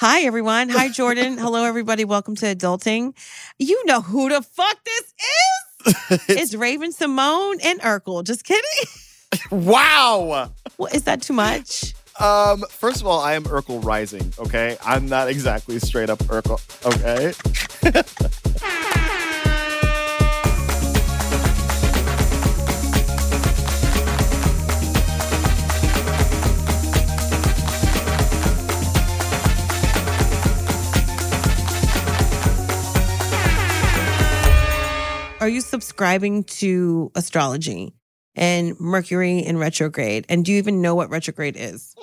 Hi, everyone. Hi, Jordan. Hello, everybody. Welcome to Adulting. You know who the fuck this is? it's Raven-Symoné and Urkel. Just kidding. Wow. Well, is that too much? Um, first of all, I am Urkel Rising, okay? I'm not exactly straight up Urkel, okay? Are you subscribing to astrology and Mercury in retrograde? And do you even know what retrograde is?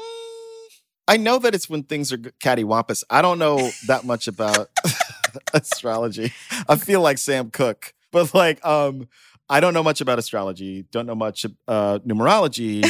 I know that it's when things are cattywampus. I don't know that much about astrology. I feel like Sam Cooke, but like, um, I don't know much about astrology. Don't know much uh, numerology.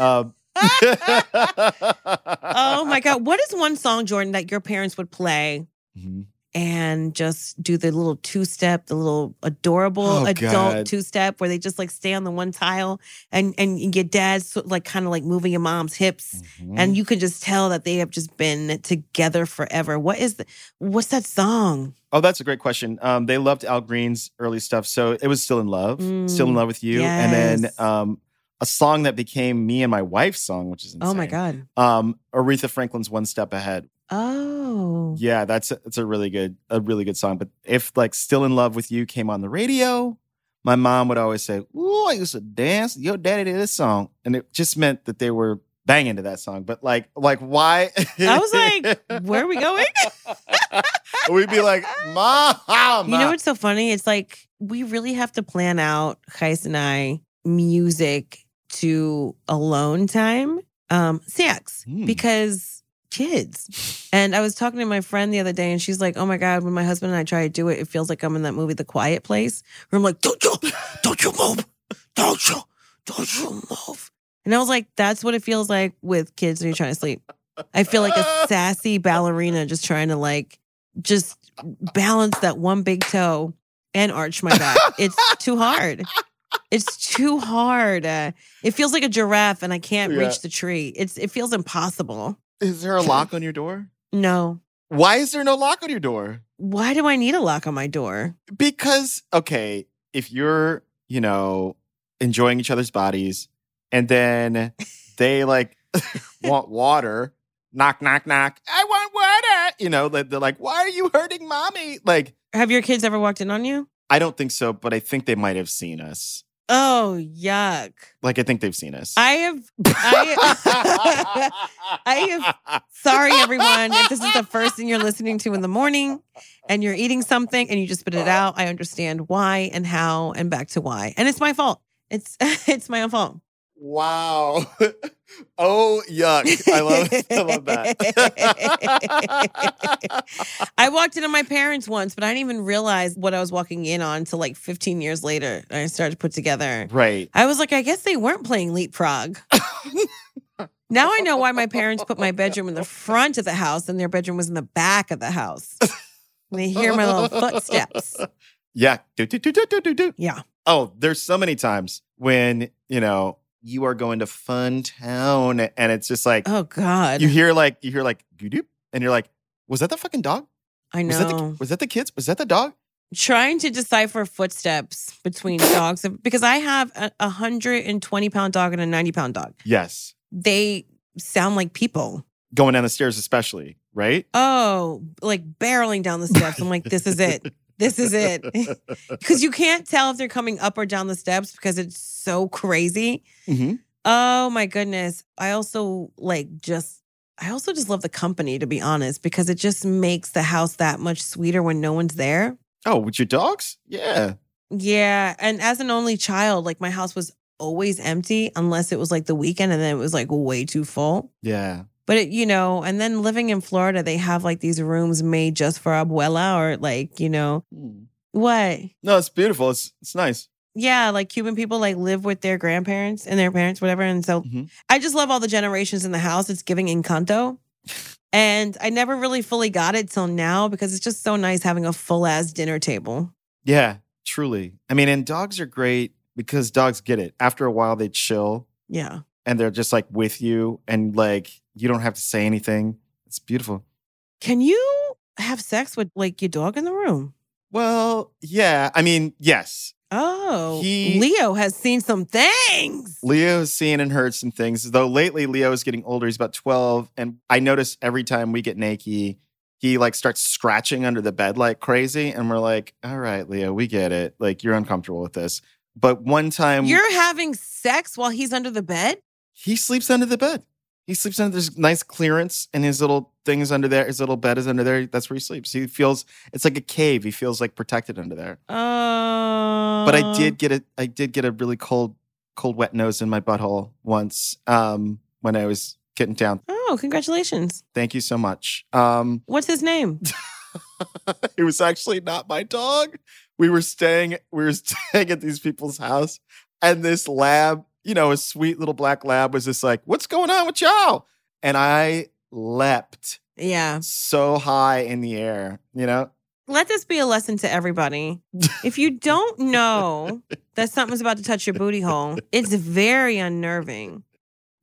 um, Oh my God. What is one song, Jordan, that your parents would play Mhm. And just do the little two step, the little adorable Oh, adult two step where they just like stay on the one tile and and your dad's like kind of like moving your mom's hips Mm-hmm. and you can just tell that they have just been together forever. What is the what's that song? Oh, that's a great question. Um, they loved Al Green's early stuff, so it was "Still in Love," "Still in Mm, Love with You," and then um, a song that became me and my wife's song, which is insane. Oh my God. Um, Aretha Franklin's "One Step Ahead." Oh. Yeah, that's a, it's a really good a really good song. But if like "Still in Love with You" came on the radio, my mom would always say, "Ooh, I used to dance. Your daddy did this song," and it just meant that they were banging to that song. But like, like why? I was like, where are we going? We'd be like, "Mom." You know what's so funny? It's like we really have to plan out, Heist and I, music to alone time, um, sex, Hmm. because kids. And I was talking to my friend the other day, and she's like, "Oh my god, when my husband and I try to do it, it feels like I'm in that movie, The Quiet Place." Where I'm like, "Don't you, don't you move, don't you, don't you move." And I was like, "That's what it feels like with kids when you're trying to sleep." I feel like a sassy ballerina just trying to like just balance that one big toe and arch my back. It's too hard. It's too hard. Uh, it feels like a giraffe and I can't Yeah. reach the tree. It's it feels impossible. Is there a lock on your door? No. Why is there no lock on your door? Why do I need a lock on my door? Because, okay, if you're, you know, enjoying each other's bodies and then they like want water, knock, knock, knock, I want water. You know, they're like, why are you hurting mommy? Like, Have your kids ever walked in on you? I don't think so, but I think they might have seen us. Oh, yuck. Like, I think they've seen us. I have I I have sorry everyone if this is the first thing you're listening to in the morning and you're eating something and you just spit it out. I understand why and how and back to why. And it's my fault. It's it's my own fault. Wow. oh, yuck. I love, I love that. I walked into my parents once, but I didn't even realize what I was walking in on until like 15 years later. I started to put together. right. I was like, I guess they weren't playing leapfrog. now I know why my parents put my bedroom in the front of the house and their bedroom was in the back of the house. And they hear my little footsteps. Yeah. Do, do, do, do, do, do. Yeah. Oh, there's so many times when, you know, you are going to fun town and it's just like Oh God. you hear like you hear like doop and you're like, was that the fucking dog? I Was that know. the was that the kids? Was that the dog? Trying to decipher footsteps between dogs because I have a 120 pound dog and a 90 pound dog. Yes. They sound like people. Going down the stairs, especially, right? Oh, like barreling down the steps. I'm like, this is it. This is it. Because you can't tell if they're coming up or down the steps because it's so crazy. hmm Oh my goodness. I also like just I also just love the company to be honest because it just makes the house that much sweeter when no one's there. Oh, with your dogs? Yeah. Yeah, and as an only child, like my house was always empty unless it was like the weekend and then it was like way too full. Yeah. But it, you know, and then living in Florida, they have like these rooms made just for abuela or like, you know, Hmm. what? No, it's beautiful. It's it's nice. Yeah, like Cuban people like live with their grandparents and their parents, whatever. And so Mhm. I just love all the generations in the house. It's giving encanto. And I never really fully got it till now because it's just so nice having a full ass dinner table. Yeah, truly. I mean, and dogs are great because dogs get it. After a while, they chill Yeah. and they're just like with you, and like you don't have to say anything. It's beautiful. Can you have sex with like your dog in the room? Well, yeah. I mean, yes. Oh, He- Leo has seen some things. Leo has seen and heard some things, though lately Leo is getting older. He's about 12. And I notice every time we get naked, he like starts scratching under the bed like crazy. And we're like, all right, Leo, we get it. Like you're uncomfortable with this. But one time You're having sex while he's under the bed? he sleeps under the bed. He sleeps under this nice clearance and his little thing is under there. His little bed is under there. That's where he sleeps. He feels it's like a cave. He feels like protected under there. Uh, But I did get a I did get a really cold, cold, wet nose in my butthole once um, when I was getting down. Oh, congratulations. Thank you so much. Um, What's his name? it was actually not my dog. We were staying we were staying at these people's house, and this lab, you know, a sweet little black lab, was just like, "What's going on with y'all?" And I leapt Yeah. so high in the air, you know. Let this be a lesson to everybody. If you don't know that something's about to touch your booty hole, it's very unnerving.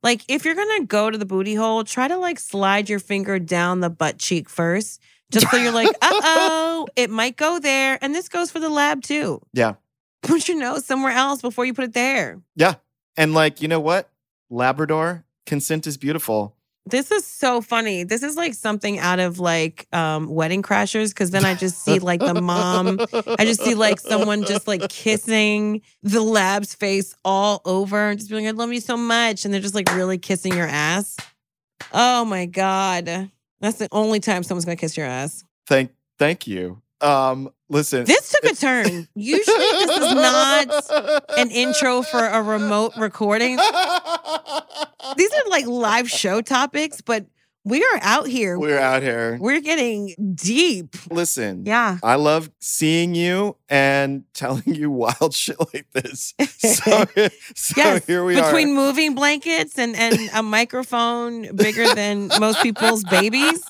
Like if you're gonna go to the booty hole, try to like slide your finger down the butt cheek first, just so you're like, uh oh, it might go there. And this goes for the lab too. Yeah. Put your nose somewhere else before you put it there. And like, you know what? Labrador consent is beautiful. This is so funny. This is like something out of like um wedding crashers because then I just see like the mom I just see like someone just like kissing the lab's face all over and just being like, I love you so much. And they're just like really kissing your ass. Oh my God. That's the only time someone's gonna kiss your ass. Thank thank you. Um listen. This took a turn. Usually this is not an intro for a remote recording. These are like live show topics, but we are out here. We're out here. We're getting deep. Listen. Yeah. I love seeing you and telling you wild shit like this. So, so Yes, here we between are. Between moving blankets and, and a microphone bigger than most people's babies.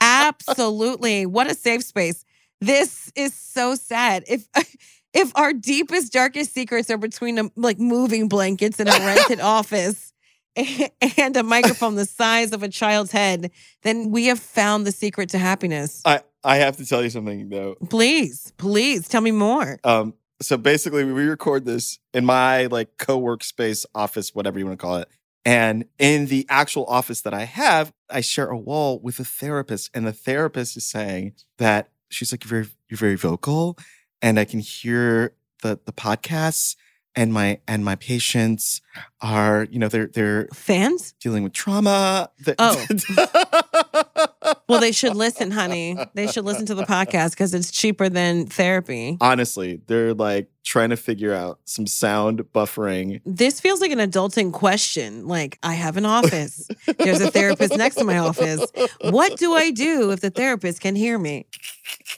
Absolutely. What a safe space. This is so sad. If if our deepest, darkest secrets are between um, like moving blankets in a rented office and a microphone the size of a child's head, then we have found the secret to happiness. I, I have to tell you something though. Please, please tell me more. Um, so basically, we record this in my like co-work space, office, whatever you want to call it. And in the actual office that I have, I share a wall with a therapist, and the therapist is saying that she's like, "You're very, you're very vocal, and I can hear the the podcasts, and my and my patients are, you know, they're they're Fans? dealing with trauma. Oh. Well, they should listen, honey. They should listen to the podcast because it's cheaper than therapy. Honestly, they're like trying to figure out some sound buffering. This feels like an adulting question. Like, I have an office. There's a therapist next to my office. What do I do if the therapist can hear me?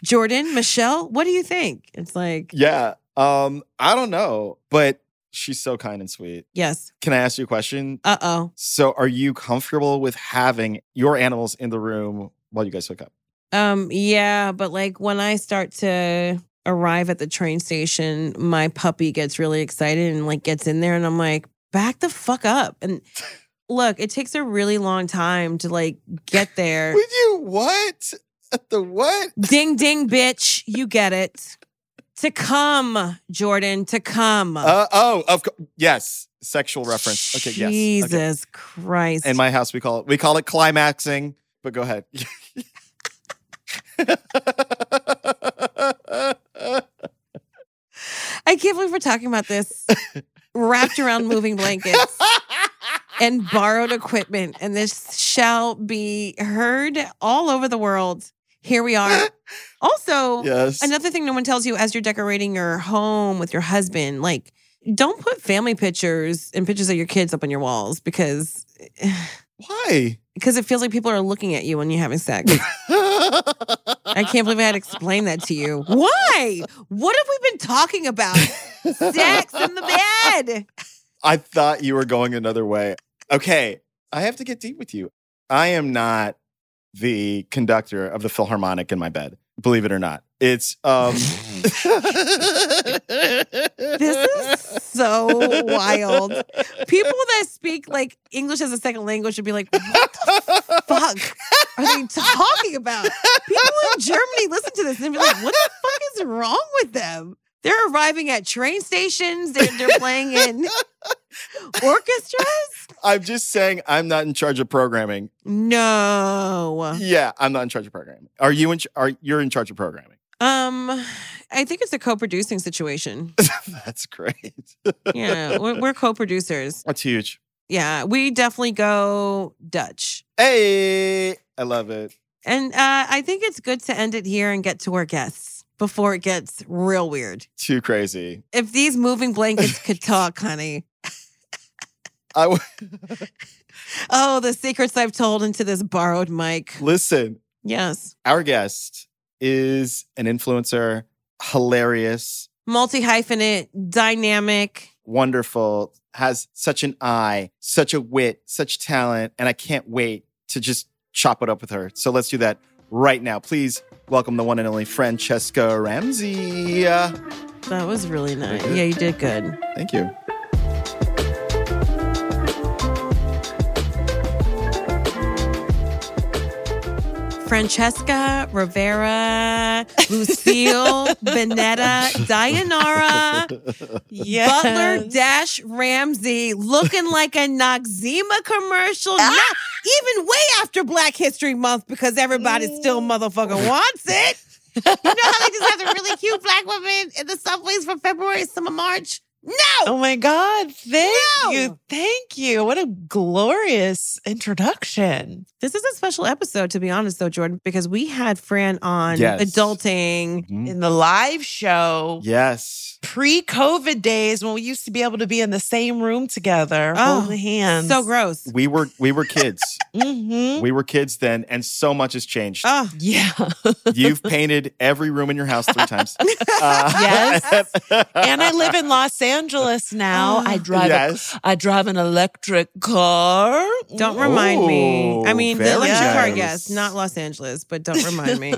Jordan, Michelle, what do you think? It's like, Yeah. Um, I don't know, but she's so kind and sweet. yes. Can I ask you a question? Uh oh. So, are you comfortable with having your animals in the room while you guys hook up? Um, yeah, but like when I start to arrive at the train station, my puppy gets really excited and like gets in there and I'm like, back the fuck up. And look, it takes a really long time to like get there. Would you what? The what? ding ding bitch, you get it. To come, Jordan, to come. Uh, oh, of course. Yes, sexual reference. Okay, yes. Okay. Jesus Christ. In my house, we call it we call it climaxing. But go ahead. I can't believe we're talking about this wrapped around moving blankets. and borrowed equipment. And this shall be heard all over the world. Here we are. Also, yes. another thing no one tells you as you're decorating your home with your husband, like, don't put family pictures and pictures of your kids up on your walls because Why? because it feels like people are looking at you when you're having sex. I can't believe I had to explain that to you. Why? What have we been talking about? Sex in the bed. I thought you were going another way. Okay, I have to get deep with you. I am not the conductor of the Philharmonic in my bed. Believe it or not, it's um. This is so wild. People that speak like English as a second language should be like, what the fuck are they talking about? People in Germany listen to this and be like, what the fuck is wrong with them? They're arriving at train stations. They're, they're playing in orchestras. I'm just saying I'm not in charge of programming. No. Yeah, I'm not in charge of programming. Are you in? Are you're in charge of programming? Um, I think it's a co-producing situation. That's great. Yeah, we're, we're co-producers. That's huge. Yeah, we definitely go Dutch. Hey, I love it. And uh, I think it's good to end it here and get to our guests before it gets real weird. Too crazy. If these moving blankets could talk, honey. I w- Oh, the secrets I've told into this borrowed mic. listen. Yes. Our guest is an influencer, hilarious, Multi hyphenate, dynamic. wonderful, has such an eye, such a wit, such talent, and I can't wait to just chop it up with her. So let's do that right now. Please welcome the one and only Franchesca Ramsey. That was really nice. Yeah, you did good. thank you. Franchesca Rivera, Lucille Benetta, Dayanara, Yes. Butler Dash Ramsey, looking like a Noxzema commercial. Ah. Not even way after Black History Month because everybody still Mm. motherfucking wants it. You know how they just have the really cute black women in the subways for February, summer, March? No. Oh my God. Thank No. you. Thank you. What a glorious introduction. This is a special episode, to be honest, though, Jordan, because we had Fran on Yes. adulting. Mhm. In the live show, Yes. Pre COVID days when we used to be able to be in the same room together, Oh, holding hands. So gross. We were we were kids. hmm we were kids then, and so much has changed. Oh, Yeah. You've painted every room in your house three times. Uh, Yes. and I live in Los Angeles now. I drive Yes. I drive an electric car. don't remind me. I mean, the very electric car, yes, not Los Angeles, but don't remind me.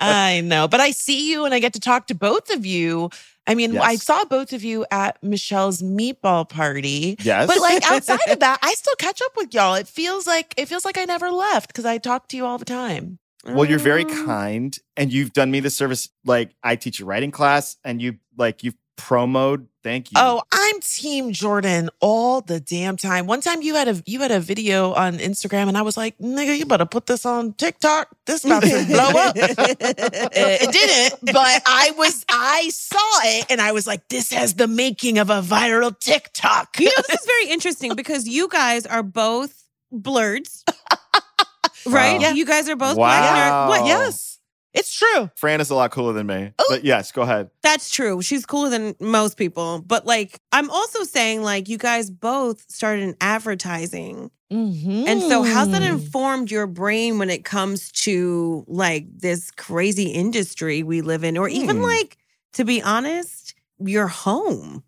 I know, but I see you and I get to talk to both of you. I mean, Yes. I saw both of you at Michelle's meatball party. Yes. But like outside of that, I still catch up with y'all. It feels like it feels like I never left because I talk to you all the time. Well, you're very Um, kind, and you've done me the service. Like I teach a writing class, and you like you've promoed. Thank you. Oh, I'm Team Jordan all the damn time. One time you had a you had a video on Instagram, and I was like, "Nigga, you better put this on TikTok. This about to blow up." it didn't, but I was I saw it, and I was like, "This has the making of a viral TikTok." You know, this is very interesting because you guys are both blurs, right? Wow. Yeah. You guys are both black. and are- Wow. What? yes, it's true. Fran is a lot cooler than me. Oh. But yes, go ahead. That's true. She's cooler than most people. But like, I'm also saying, like, you guys both started in advertising. And so, how's that Mm. informed your brain when it comes to like this crazy industry we live in, or even Hmm. like, to be honest, your home?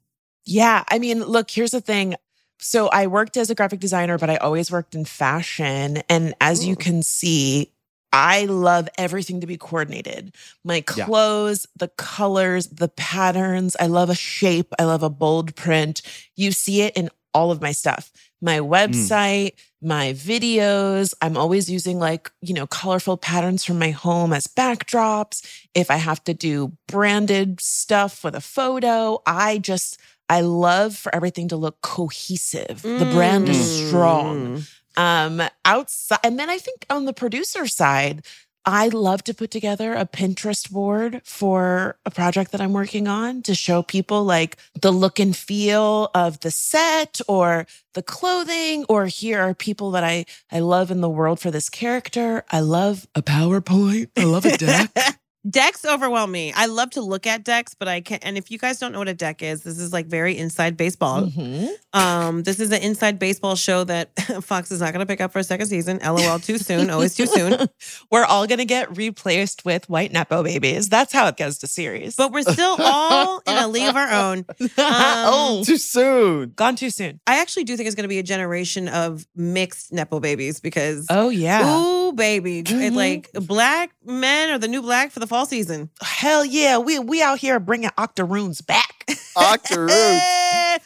Yeah. I mean, look, here's the thing. So I worked as a graphic designer, but I always worked in fashion. And as you can see, I love everything to be coordinated. My Yeah. clothes, the colors, the patterns. I love a shape. I love a bold print. You see it in all of my stuff. My website, my videos. I'm always using like, you know, colorful patterns from my home as backdrops. If I have to do branded stuff with a photo, I just I love for everything to look cohesive. The brand is Mm. strong. Um, outside, and then I think on the producer side, I love to put together a Pinterest board for a project that I'm working on to show people like the look and feel of the set or the clothing, or here are people that I, I love in the world for this character. I love a PowerPoint. I love a deck. Decks overwhelm me. I love to look at decks, but I can't. And if you guys don't know what a deck is, this is like very inside baseball. Mhm. Um, this is an inside baseball show that Fox is not going to pick up for a second season. LOL, too soon. Always too soon. We're all gonna get replaced with white nepo babies. That's how it goes to series. But we're still all in a league of our own. oh, Too soon. gone too soon. I actually do think it's going to be a generation of mixed nepo babies because. Oh yeah. Ooh, baby. Mhm. like black men are the new black for the fall season. Hell yeah. We we out here bringing octoroons back. Octoroons.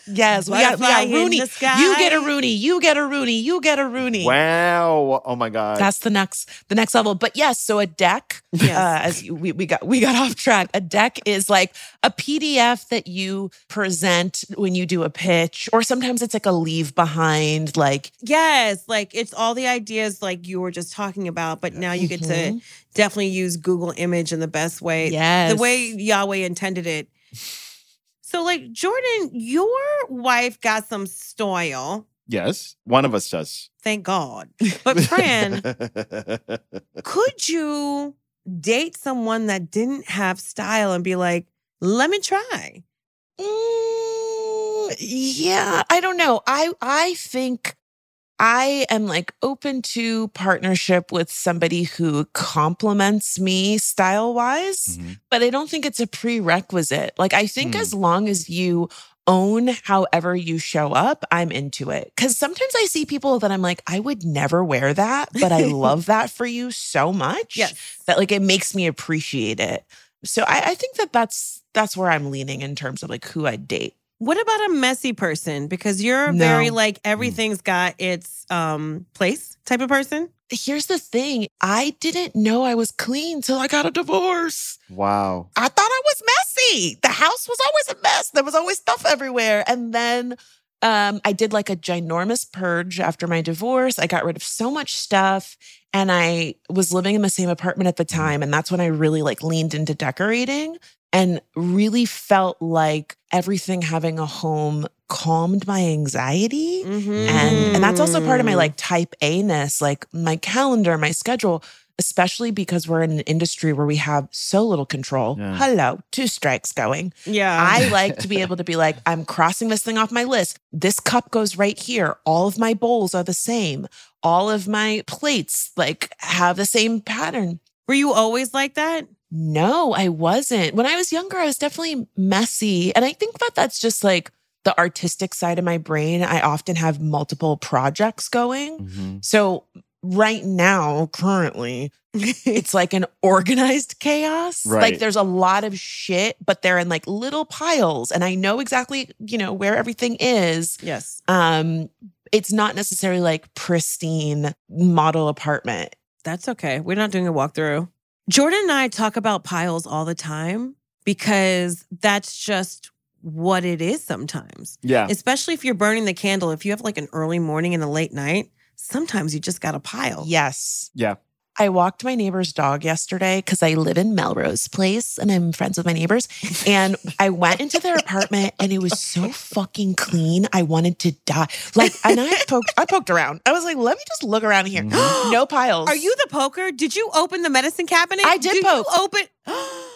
Yes, we got, we Butterfly got Rooney. You get a Rooney. You get a Rooney. You get a Rooney. Wow. Oh my God. That's the next the next level. But yes, so a deck, Yes. uh, as we we got we got off track. A deck is like a PDF that you present when you do a pitch, or sometimes it's like a leave behind. Like Yes, like it's all the ideas like you were just talking about, but now you get to Mhm. definitely use Google Image in the best way, yes, the way Yahweh intended it. So, like Jordan, your wife got some style, yes. One of us does. thank God. But Fran, could you date someone that didn't have style and be like, "Let me try"? Mm, yeah, I don't know. I I think I am like open to partnership with somebody who complements me style wise, Mhm. but I don't think it's a prerequisite. Like I think Hmm. as long as you own however you show up, I'm into it. Cuz sometimes I see people that I'm like I would never wear that, but I love that for you so much Yes. that like it makes me appreciate it. So I, I think that that's that's where I'm leaning in terms of like who I date. What about a messy person? Because you're No. very like everything's got its um place type of person. Here's the thing: I didn't know I was clean till I got a divorce. wow. I thought I was messy. The house was always a mess. There was always stuff everywhere, and then. Um, I did like a ginormous purge after my divorce. I got rid of so much stuff and I was living in the same apartment at the time. And that's when I really like leaned into decorating and really felt like everything having a home calmed my anxiety. Mm-hmm. and and that's also part of my like type A ness, like my calendar, my schedule, especially because we're in an industry where we have so little control. Yeah. Hello, two strikes going. yeah. I like to be able to be like, I'm crossing this thing off my list. This cup goes right here. All of my bowls are the same. All of my plates like have the same pattern. Were you always like that? No, I wasn't. When I was younger, I was definitely messy. And I think that that's just like the artistic side of my brain. I often have multiple projects going. Mhm. So right now, currently, it's like an organized chaos. Right. Like there's a lot of shit, but they're in like little piles. And I know exactly, you know, where everything is. Yes. Um, it's not necessarily like pristine model apartment. That's okay. We're not doing a walkthrough. Jordan and I talk about piles all the time because that's just what it is sometimes. Yeah. Especially if you're burning the candle. If you have like an early morning and a late night, sometimes you just got a pile. Yes. Yeah. I walked my neighbor's dog yesterday because I live in Melrose Place and I'm friends with my neighbors. And I went into their apartment and it was so fucking clean. I wanted to die. Like, and I poked, I poked around. I was like, let me just look around here. Mhm. No piles. Are you the poker? Did you open the medicine cabinet? I did did poke. You open.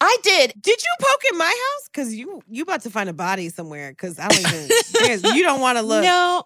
I did. Did you poke in my house? Because you you about to find a body somewhere. Because I don't even. you don't want to look. No,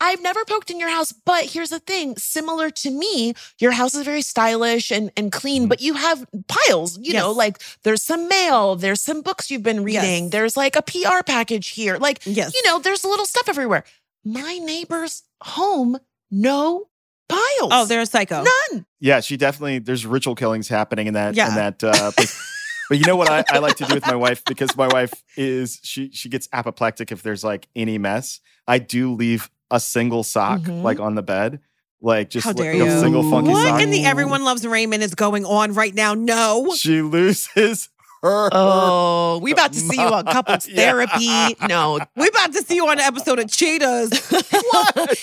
I've never poked in your house, but here's the thing similar to me, your house is very stylish and, and clean, Mhm. but you have piles, you know, like there's some mail, there's some books you've been reading, Yes. there's like a PR package here. Like, Yes. you know, there's little stuff everywhere. My neighbor's home, no piles. Oh, they're a psycho. none. Yeah, she definitely there's ritual killings happening in that Yeah. in that uh place. But you know what I, I like to do with my wife because my wife is she she gets apoplectic if there's like any mess. I do leave a single sock Mhm. like on the bed, like just like a single funky What sock. in the Everyone Loves Raymond is going on right now? No. She loses her. Oh, we about to see you on couples Yeah. therapy. No, We about to see you on an episode of Cheaters.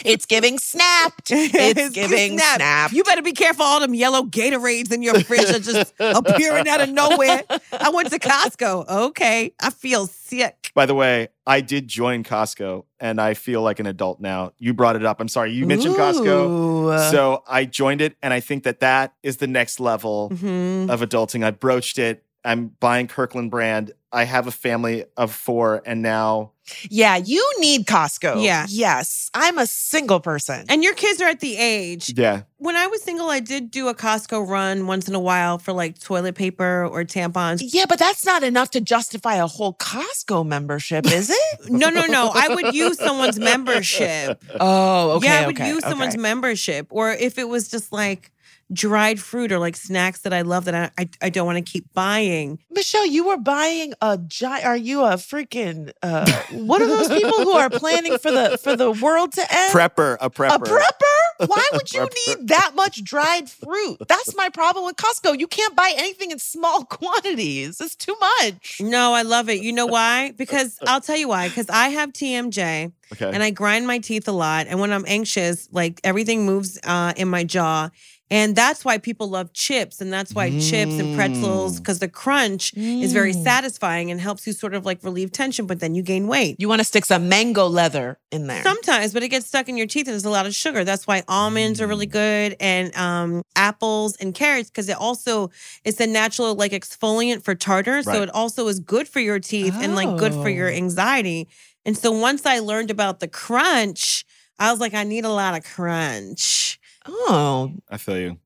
it's giving snapped. It's giving Snap. snapped. You better be careful. All them yellow Gatorades in your fridge are just appearing out of nowhere. I went to Costco. Okay, I feel sick. By the way, I did join Costco and I feel like an adult now. You brought it up. I'm sorry. You mentioned Costco. So I joined it and I think that that is the next level Mhm. of adulting. I broached it. I'm buying Kirkland brand. I have a family of four and now yeah, you need Costco. Yeah. Yes. I'm a single person. And your kids are at the age. yeah. When I was single, I did do a Costco run once in a while for like toilet paper or tampons. yeah, but that's not enough to justify a whole Costco membership, is it? No, no, no. I would use someone's membership. oh, okay. yeah, I would okay, use someone's membership. Or if it was just like dried fruit or like snacks that I love that I, I, I don't want to keep buying. Michelle, you were buying a giant. Are you a freaking? Uh, what are those people who are planning for the for the world to end? Prepper, a prepper. A prepper? Why would you need that much dried fruit? That's my problem with Costco. You can't buy anything in small quantities. It's too much. No, I love it. You know why? Because I'll tell you why. Because I have TMJ Okay. and I grind my teeth a lot. And when I'm anxious, like everything moves uh, in my jaw. And that's why people love chips. And that's why chips and pretzels, Mm. because the crunch is very Mm. satisfying and helps you sort of like relieve tension, but then you gain weight. You want to stick some mango leather in there. Sometimes, but it gets stuck in your teeth and there's a lot of sugar. That's why almonds are really good and um, apples and carrots because it also it's a natural like exfoliant for tartar. So it also is good for your teeth and like good for your Oh. anxiety. And so once I learned about the crunch, I was like, I need a lot of crunch. Oh, I feel you.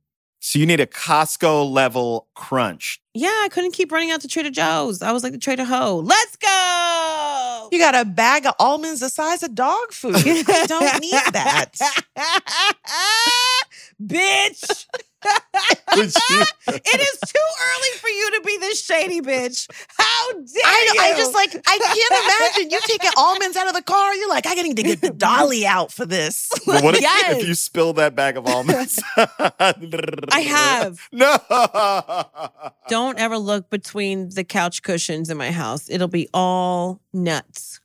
So you need a Costco level crunch. Yeah, I couldn't keep running out to Trader Joe's. I was like the Trader Ho. Let's go. you got a bag of almonds the size of dog food. You don't need that. bitch. Would you- it is too early for you to be this shady bitch. How dare I, you? I just like I can't imagine you taking almonds out of the car. You're like, I gotta need to get the dolly out for this. But what if, Yes. if you spill that bag of almonds? I have. No. Don't ever look between the couch cushions in my house. It'll be all nuts.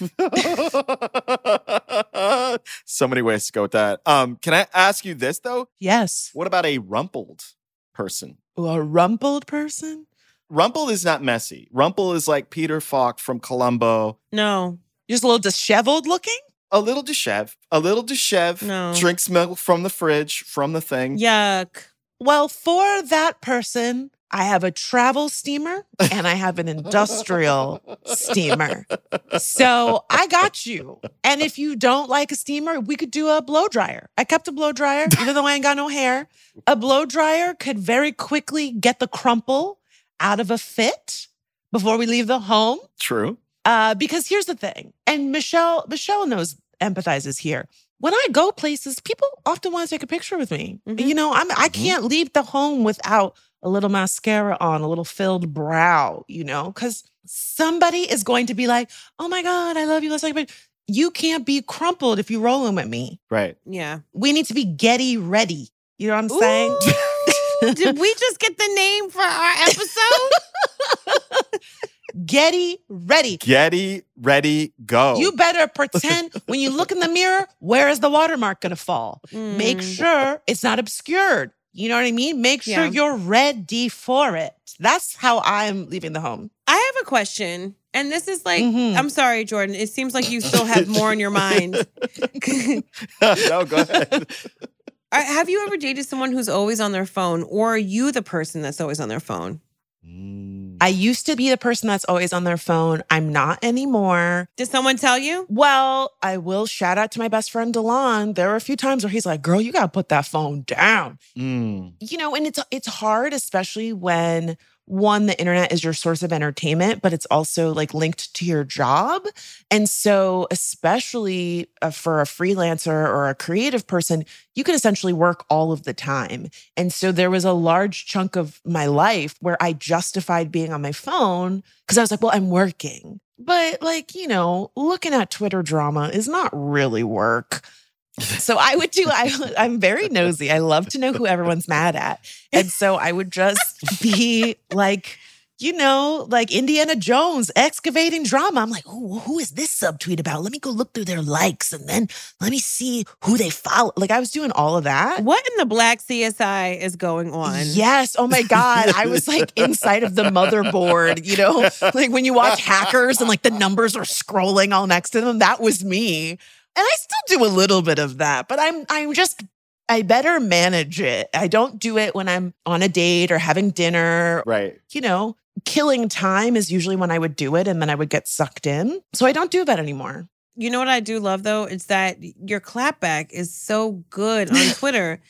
so many ways to go with that. Um, can I ask you this though? Yes. What about a rumpled person? A rumpled person? Rumpled is not messy. Rumple is like Peter Falk from Columbo. No. Just a little disheveled looking? A little dishev, a little dishev. No. Drinks milk from the fridge, from the thing. Yuck. Well, for that person, I have a travel steamer and I have an industrial steamer. So I got you. And if you don't like a steamer, we could do a blow dryer. I kept a blow dryer, even though I ain't got no hair. A blow dryer could very quickly get the crumple out of a fit before we leave the home. True. Uh, because here's the thing, and Michelle, Michelle knows empathizes here. When I go places, people often want to take a picture with me. Mhm. You know, I'm I Mhm. can't leave the home without a little mascara on, a little filled brow, you know, because somebody is going to be like, oh my God, I love you. Let's take a picture. You can't be crumpled if you're rolling with me. Right. Yeah. We need to be Getty ready. You know what I'm saying? Did we just get the name for our episode? Getty ready. Getty ready, go. You better pretend when you look in the mirror, where is the watermark going to fall? Make Mm. sure it's not obscured. You know what I mean? Make sure Yeah. you're ready for it. That's how I'm leaving the home. I have a question. And this is like, Mhm. I'm sorry, Jordan. It seems like you still have more in your mind. no, go ahead. Have you ever dated someone who's always on their phone, or are you the person that's always on their phone? Mm. I used to be the person that's always on their phone. I'm not anymore. Did someone tell you? Well, I will shout out to my best friend Delon. There were a few times where he's like, "Girl, you got to put that phone down." Mm. you know and it's it's hard especially when one the internet is your source of entertainment but it's also like linked to your job. And so especially uh, for a freelancer or a creative person you can essentially work all of the time. And so there was a large chunk of my life where i justified being on my phone because i was like well i'm working. But like you know looking at twitter drama is not really work so I would do. I, I'm very nosy. I love to know who everyone's mad at, and so I would just be like you know, like Indiana Jones excavating drama. I'm like, oh, who is this subtweet about? Let me go look through their likes and then let me see who they follow. Like I was doing all of that. What in the black CSI is going on? Yes. Oh my God. I was like inside of the motherboard, you know, like when you watch hackers and like the numbers are scrolling all next to them. That was me. And I still do a little bit of that, but I'm I'm just I better manage it. I don't do it when I'm on a date or having dinner. Right. You know, killing time is usually when I would do it and then I would get sucked in. So I don't do that anymore. You know what I do love though? It's that your clapback is so good on Twitter,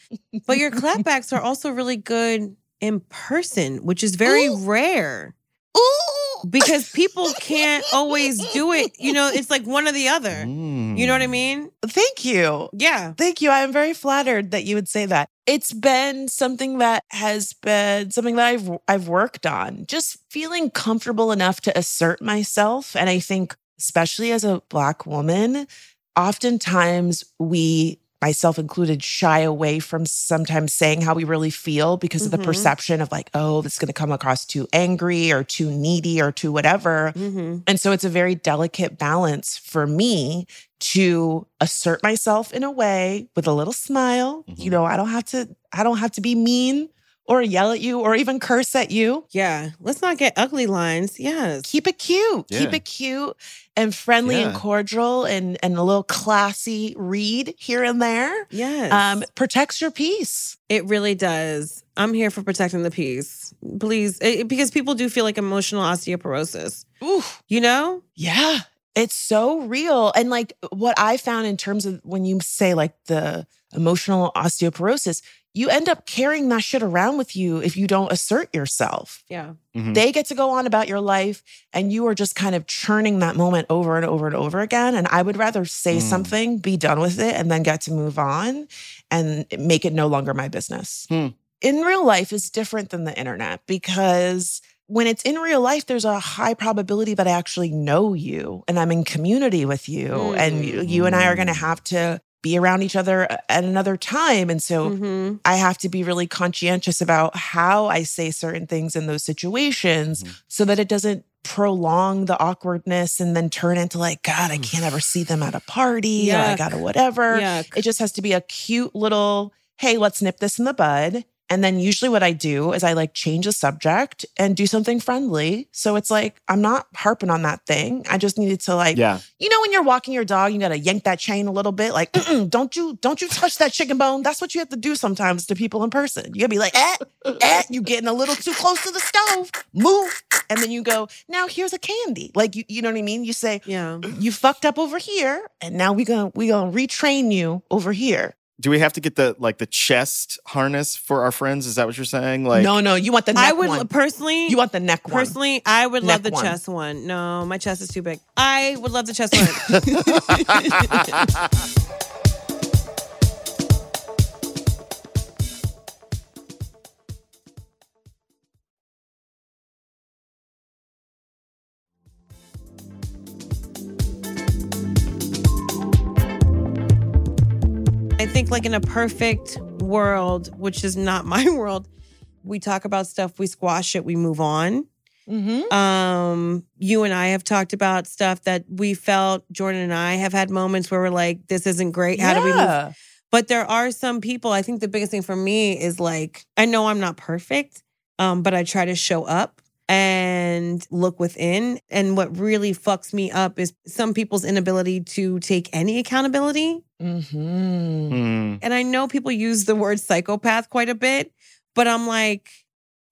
but your clapbacks are also really good in person, which is very Ooh. rare Ooh. Because people can't always do it. You know, it's like one or the other. You know what I mm. mean? Thank you. Yeah. Thank you. I'm very flattered that you would say that. It's been something that has been something that I've I've worked on. Just feeling comfortable enough to assert myself and I think especially as a black woman, oftentimes we myself included shy away from sometimes saying how we really feel because of the Mhm. perception of like, oh, this is going to come across too angry or too needy or too whatever. Mm-hmm. And so it's a very delicate balance for me to assert myself in a way with a little smile. Mhm. You know, I don't have to I don't have to be mean or yell at you or even curse at you. Yeah. Let's not get ugly lines. Yes. Keep it cute. Keep it cute and friendly and cordial and and a little classy read here and there. Yes. Um protects your peace. It really does. I'm here for protecting the peace. Please, it- because people do feel like emotional osteoporosis. Ooh. You know? Yeah. It's so real. And like what I found in terms of when you say like the emotional osteoporosis, you end up carrying that shit around with you if you don't assert yourself. Yeah. Mhm. They get to go on about your life and you are just kind of churning that moment over and over and over again. And I would rather say Mm. something, be done with it, and then get to move on and make it no longer my business. Hmm. In real life is different than the internet because when it's in real life, there's a high probability that I actually know you and I'm in community with you. And you, you and I are going to Mm. have to be around each other at another time. And so hmm I have to be really conscientious about how I say certain things in those situations Mhm. so that it doesn't prolong the awkwardness and then turn into like, God, I can't ever see them at a party or I gotta whatever. Yuck. It just has to be a cute little, hey, let's nip this in the bud. And then usually what I do is I like change the subject and do something friendly. So it's like, I'm not harping on that thing. I just needed to like, Yeah. you know, when you're walking your dog, you gotta yank that chain a little bit. Like, "Mm-mm, don't you, don't you touch that chicken bone. That's what you have to do sometimes to people in person. You gotta be like, eh, eh, you getting a little too close to the stove. Move. And then you go, now here's a candy. Like you, you know what I mean? You say, Yeah. you fucked up over here, and now we gonna we gonna retrain you over here. Do we have to get the like the chest harness for our friends? Is that what you're saying? Like no, no, you want the neck I would one. personally. You want the neck one. Personally, I would love the one. chest one. No, my chest is too big. I would love the chest one. think, like in a perfect world, which is not my world, we talk about stuff, we squash it, we move on. Mm-hmm. Um, you and I have talked about stuff that we felt. Jordan and I have had moments where we're like, "This isn't great. How do we move?" But there are some people. I think the biggest thing for me is like, I know I'm not perfect, um, but I try to show up and look within. And what really fucks me up is some people's inability to take any accountability. Mm-hmm. Hmm. And I know people use the word psychopath quite a bit, but I'm like,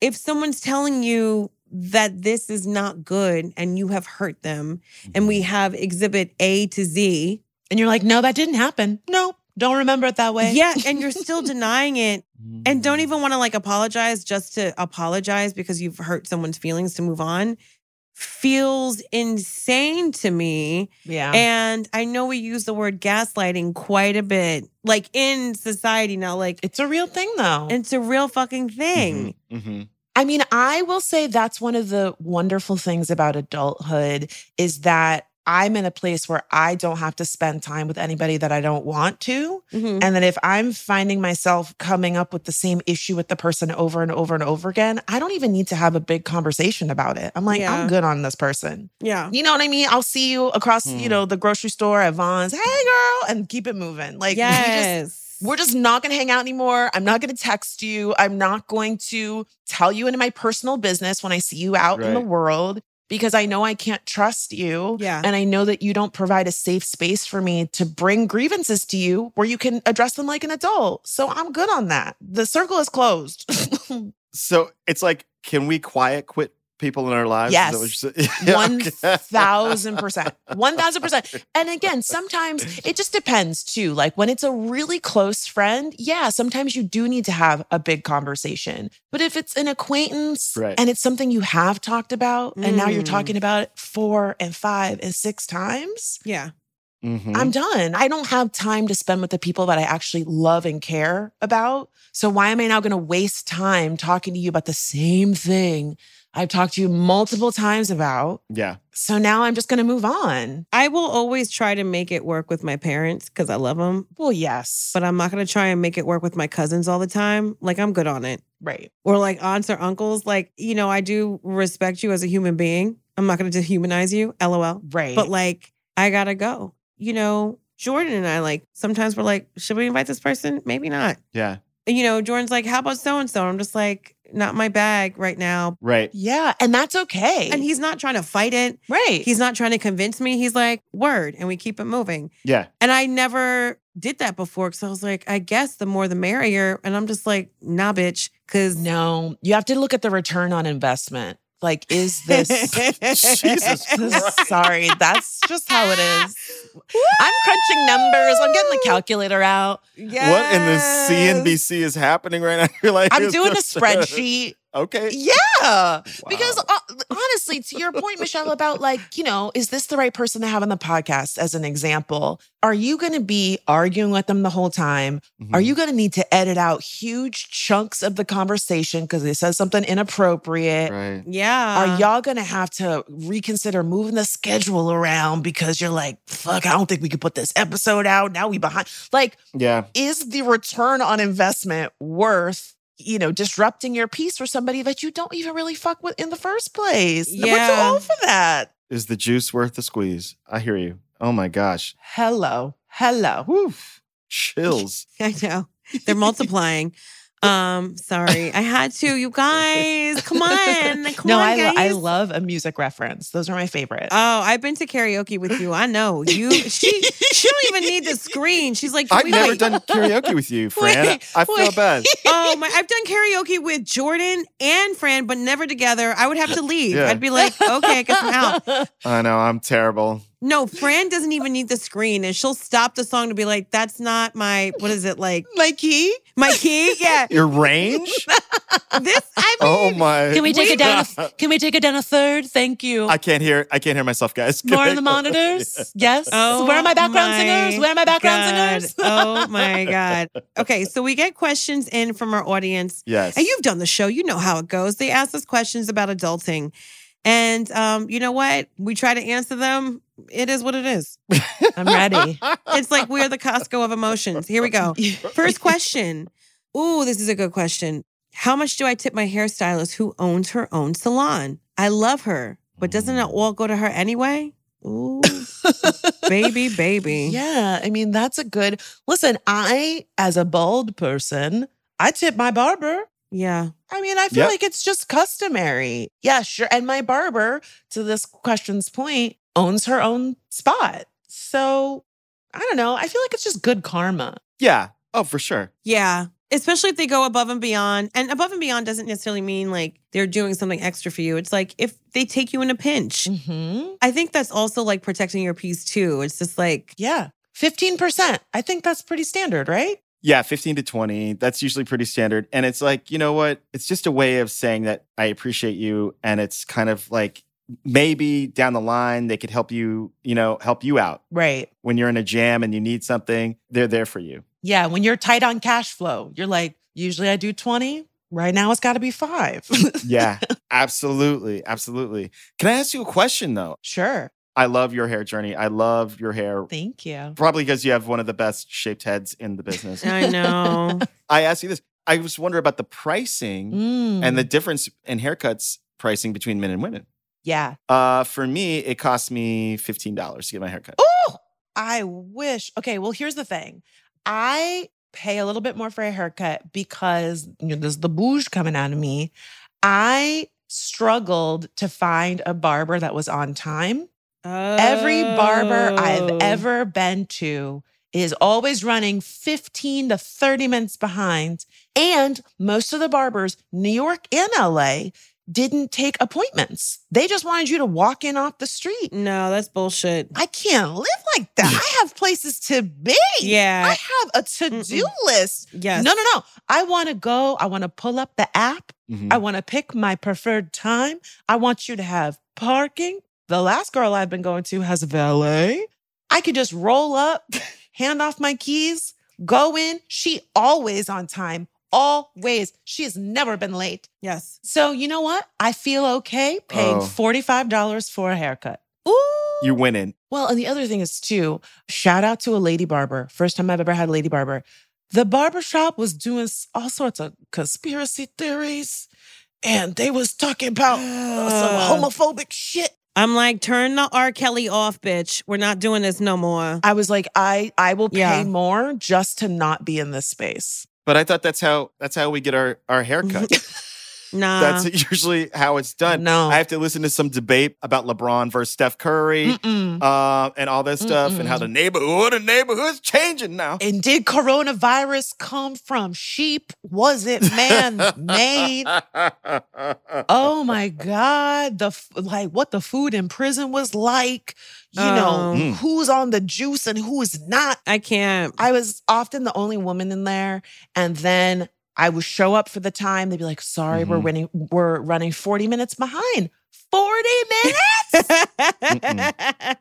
if someone's telling you that this is not good and you have hurt them, and we have exhibit A to Z, And you're like, no, that didn't happen. Nope. Don't remember it that way. yeah, and you're still denying it and don't even want to like apologize just to apologize because you've hurt someone's feelings to move on feels insane to me. Yeah. And I know we use the word gaslighting quite a bit, like in society now, like it's a real thing though. it's a real fucking thing. hmm I mean, I will say that's one of the wonderful things about adulthood is that I'm in a place where I don't have to spend time with anybody that I don't want to. Mhm. And then if I'm finding myself coming up with the same issue with the person over and over and over again, I don't even need to have a big conversation about it. I'm like, Yeah. I'm good on this person. Yeah. You know what I mean? I'll see you across, you Hmm. know, the grocery store at Vons. Hey, girl, and keep it moving. Like, we just- yes. we're just not going to hang out anymore. I'm not going to text you. I'm not going to tell you into my personal business when I see you out in the world because I know I can't trust you. Yeah. And I know that you don't provide a safe space for me to bring grievances to you where you can address them like an adult. So I'm good on that. The circle is closed. So it's like, can we quiet quit people in our lives? Is that what Yes. Yeah, thousand percent. One thousand percent. And again, sometimes it just depends too. Like when it's a really close friend, yeah, sometimes you do need to have a big conversation. But if it's an acquaintance Right. and it's something you have talked about and now you're Mm. talking about it four and five and six times, Yeah. Mm-hmm. Mhm. I'm done. I don't have time to spend with the people that I actually love and care about. So why am I now going to waste time talking to you about the same thing I've talked to you multiple times about? yeah. So now I'm just going to move on. I will always try to make it work with my parents because I love them, Well, yes. but I'm not going to try and make it work with my cousins all the time. Like, I'm good on it. right. Or like aunts or uncles. Like, you know, I do respect you as a human being. I'm not going to dehumanize you, lol. Right. But like, I got to go. You know, Jordan and I, like, sometimes we're like, should we invite this person? Maybe not. Yeah. And, you know, Jordan's like, how about so and so? I'm just like, not my bag right now. Right. yeah. And that's okay. And he's not trying to fight it. right. He's not trying to convince me. He's like, word. And we keep it moving. Yeah. And I never did that before because I was like, I guess the more the merrier. And I'm just like, nah, bitch. Cause no, you have to look at the return on investment. Like, is this. Jesus. Sorry, that's just how it is. I'm crunching numbers. I'm getting the calculator out. What in the Yes. CNBC is happening right now? You're like, I'm doing a spreadsheet. Okay. Yeah. Because uh, honestly, to your point, Michelle, about like, you know, is this the right person to have on the podcast as an example? Are you going to be arguing with them the whole time? Mhm. Are you going to need to edit out huge chunks of the conversation because they said something inappropriate? Right. Yeah. Are y'all going to have to reconsider moving the schedule around because you're like, fuck, I don't think we could put this episode out. Now we behind. Like, Yeah. is the return on investment worth you know disrupting your peace for somebody that you don't even really fuck with in the first place we're too old for that Is the juice worth the squeeze? I hear you. Oh my gosh. hello hello Woo. Chills. I know. They're multiplying. Um, sorry. I had to, you guys. Come on. Come no on, I, lo- I love a music reference those are my favorite Oh, I've been to karaoke with you. I know. You she she don't even need the screen. She's like, I've never wait." done karaoke with you, Fran. Wait, I feel wait. bad. Oh my I've done karaoke with Jordan and Fran, but never together. I would have to leave. Yeah. I'd be like, okay, I guess I'm out. I know. I'm terrible. No, Fran doesn't even need the screen. And she'll stop the song to be like, that's not my what is it like? my key My key? Yeah. Your range? This I oh mean Oh my. can we take it down a, can we take it down a third thank you I can't hear. I can't hear myself, guys. Can more I on the go- monitors yes Oh, where are my background my singers where are my background God. singers oh my God. Okay, so we get questions in from our audience. Yes. And you've done the show, you know how it goes. They ask us questions about adulting. And um, you know what? We try to answer them. It is what it is. i'm ready It's like we're the Costco of emotions. Here we go. First question. Ooh, this is a good question. How much do I tip my hairstylist who owns her own salon? I love her, but doesn't it all go to her anyway? Ooh, baby, baby. Yeah, I mean that's a good. Listen, I as a bald person, I tip my barber. Yeah. I mean, I feel Yep. like it's just customary. Yeah, sure. And my barber, to this question's point, owns her own spot. So I don't know. I feel like it's just good karma. yeah. Oh, for sure. Yeah. Especially if they go above and beyond. And above and beyond doesn't necessarily mean like they're doing something extra for you. It's like if they take you in a pinch. Mm-hmm. I think that's also like protecting your peace too. It's just like, Yeah, fifteen percent. I think that's pretty standard, right? Yeah, 15 to 20. That's usually pretty standard. And it's like, you know what? It's just a way of saying that I appreciate you. And it's kind of like maybe down the line they could help you, you know, help you out. Right. When you're in a jam and you need something, they're there for you. Yeah. When you're tight on cash flow, you're like, usually I do twenty. Right now, it's got to be five. Yeah, absolutely. Absolutely. Can I ask you a question though? sure. I love your hair journey. I love your hair. Thank you. Probably because you have one of the best shaped heads in the business. I know. I asked you this. I was wondering about the pricing Mm. and the difference in haircuts pricing between men and women. yeah. Uh, for me, it cost me fifteen dollars to get my haircut. Oh, I wish. Okay, well, here's the thing. I pay a little bit more for a haircut because you know, there's the bouge coming out of me. I struggled to find a barber that was on time. Every barber I've Oh. ever been to is always running 15 to 30 minutes behind. And most of the barbers, New York and LA, didn't take appointments. They just wanted you to walk in off the street. No, that's bullshit. I can't live like that. I have places to be. Yeah. I have a to do list. Yes. No, no, no. I want to go. I want to pull up the app. Mhm. I want to pick my preferred time. I want you to have parking. The last girl I've been going to has a valet. I could just roll up, hand off my keys, go in. She always on time. Always. She has never been late. Yes. So you know what? I feel okay paying Oh. $45 for a haircut. Ooh. You winning. Well, and the other thing is too, shout out to a lady barber. First time I've ever had a lady barber. The barbershop was doing all sorts of conspiracy theories, and they was talking about uh, some homophobic shit. I'm like, turn the R. Kelly off, bitch. We're not doing this no more. I was like, I I will pay Yeah. more just to not be in this space. But I thought that's how that's how we get our our haircut. Nah. that's usually how it's done. No. I have to listen to some debate about LeBron versus Steph Curry. Uh, and all that stuff, and how Mm-mm. the neighborhood, the neighborhood's changing now. And did coronavirus come from sheep? Was it man made? Oh my God. The f- like what the food in prison was like, you know, Oh. Mm. who's on the juice and who's not. I can't. I was often the only woman in there. And then I would show up for the time. They'd be like, sorry, we're Mhm. running, we're running 40 minutes behind. 40 minutes?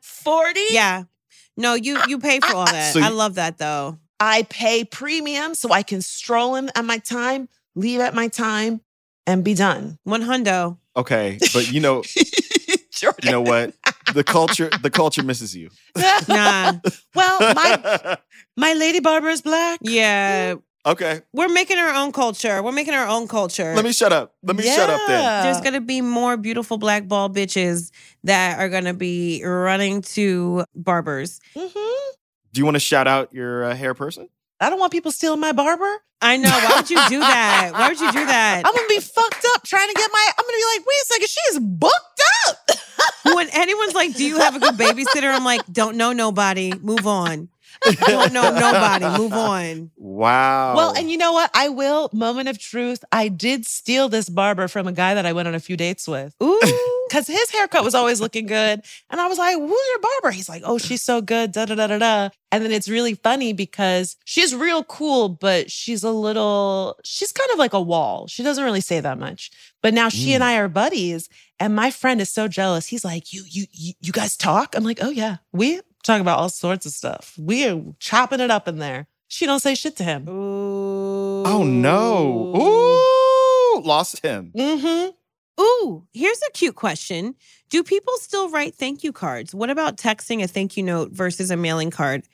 40? yeah. No, you you pay for all that. So I love that though. I pay premium so I can stroll in at my time, leave at my time, and be done. One hundo. okay, but you know, you know what? The culture, the culture misses you. Nah. well, my my lady barber is black. Yeah. Okay, We're making our own culture. We're making our own culture. let me shut up. Let me shut up then. There's gonna be more beautiful black ball bitches that are gonna be running to barbers. Mhm. Do you want to shout out your uh, hair person? I don't want people stealing my barber. I know. Why would you do that? Why would you do that? I'm gonna be fucked up trying to get my. I'm gonna be like, wait a second, she is booked up. when anyone's like, "Do you have a good babysitter?" I'm like, "Don't know nobody. Move on. Don't know nobody. Move on." Wow. Well, and you know what? I will. Moment of truth. I did steal this barber from a guy that I went on a few dates with. Ooh. Because his haircut was always looking good. And I was like, who's your barber? He's like, oh, she's so good. Da da da da da. And then it's really funny because she's real cool, but she's a little, she's kind of like a wall. She doesn't really say that much. But now she and mm. I are buddies. And my friend is so jealous. He's like, you, you, you, you guys talk? I'm like, oh yeah. We talk about all sorts of stuff. We are chopping it up in there. She don't say shit to him. Ooh. oh no. Ooh, lost him. Mm-hmm. Ooh, here's a cute question. Do people still write thank you cards? What about texting a thank you note versus a mailing card?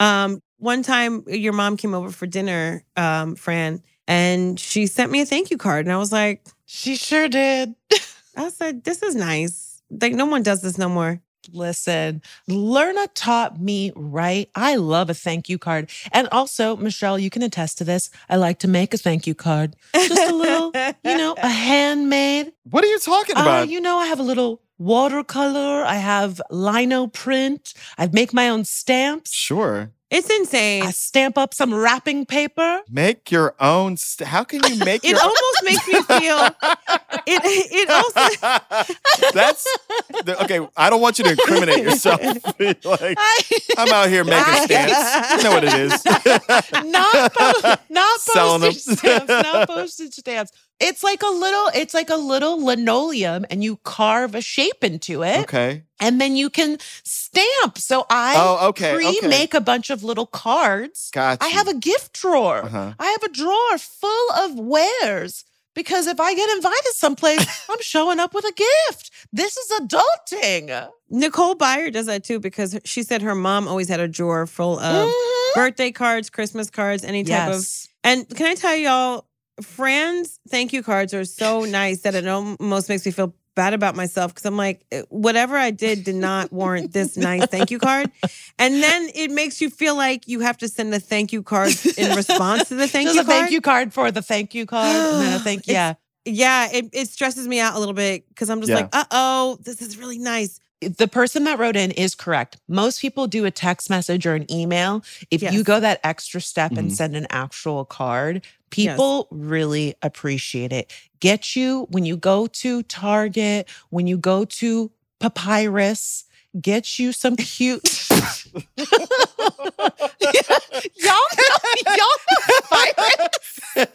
Um, one time your mom came over for dinner, um, Fran, and she sent me a thank you card. And I was like, She sure did. I said, this is nice. Like, no one does this no more. Listen, Lerna taught me right. I love a thank you card. And also, Michelle, you can attest to this. I like to make a thank you card. Just a little, you know, a handmade. What are you talking Uh, about? you know, I have a little watercolor. I have lino print. I make my own stamps. sure. It's insane. I stamp up some wrapping paper. Make your own. St- How can you make It your? almost makes me feel it. It also That's the, okay. I don't want you to incriminate yourself. like I, I'm out here making I- stamps. You know what it is. not po- not postage stamps, not postage stamps. It's like a little, it's like a little linoleum, and you carve a shape into it, okay. and then you can stamp. So I Oh, okay. okay. pre-make a bunch of little cards. Gotcha. I have a gift drawer. Uh-huh. I have a drawer full of wares. Because if I get invited someplace, I'm showing up with a gift. This is adulting. Nicole Byer does that too because she said her mom always had a drawer full of Mhm. birthday cards, Christmas cards, any type of. And can I tell y'all, Fran's thank you cards are so nice that it almost makes me feel bad about myself because I'm like, eh, whatever I did did not warrant this nice thank you card. And then it makes you feel like you have to send a thank you card in response to the thank Just you a card. thank you card for the thank you card, and then a thank It's- yeah. Yeah, it, it stresses me out a little bit because I'm just Yeah. like, uh oh, this is really nice. The person that wrote in is correct. Most people do a text message or an email. If you go that extra step and Mhm. send an actual card, people really appreciate it. Get you when you go to Target, when you go to Papyrus, get you some cute. y'all know, y'all know Papyrus.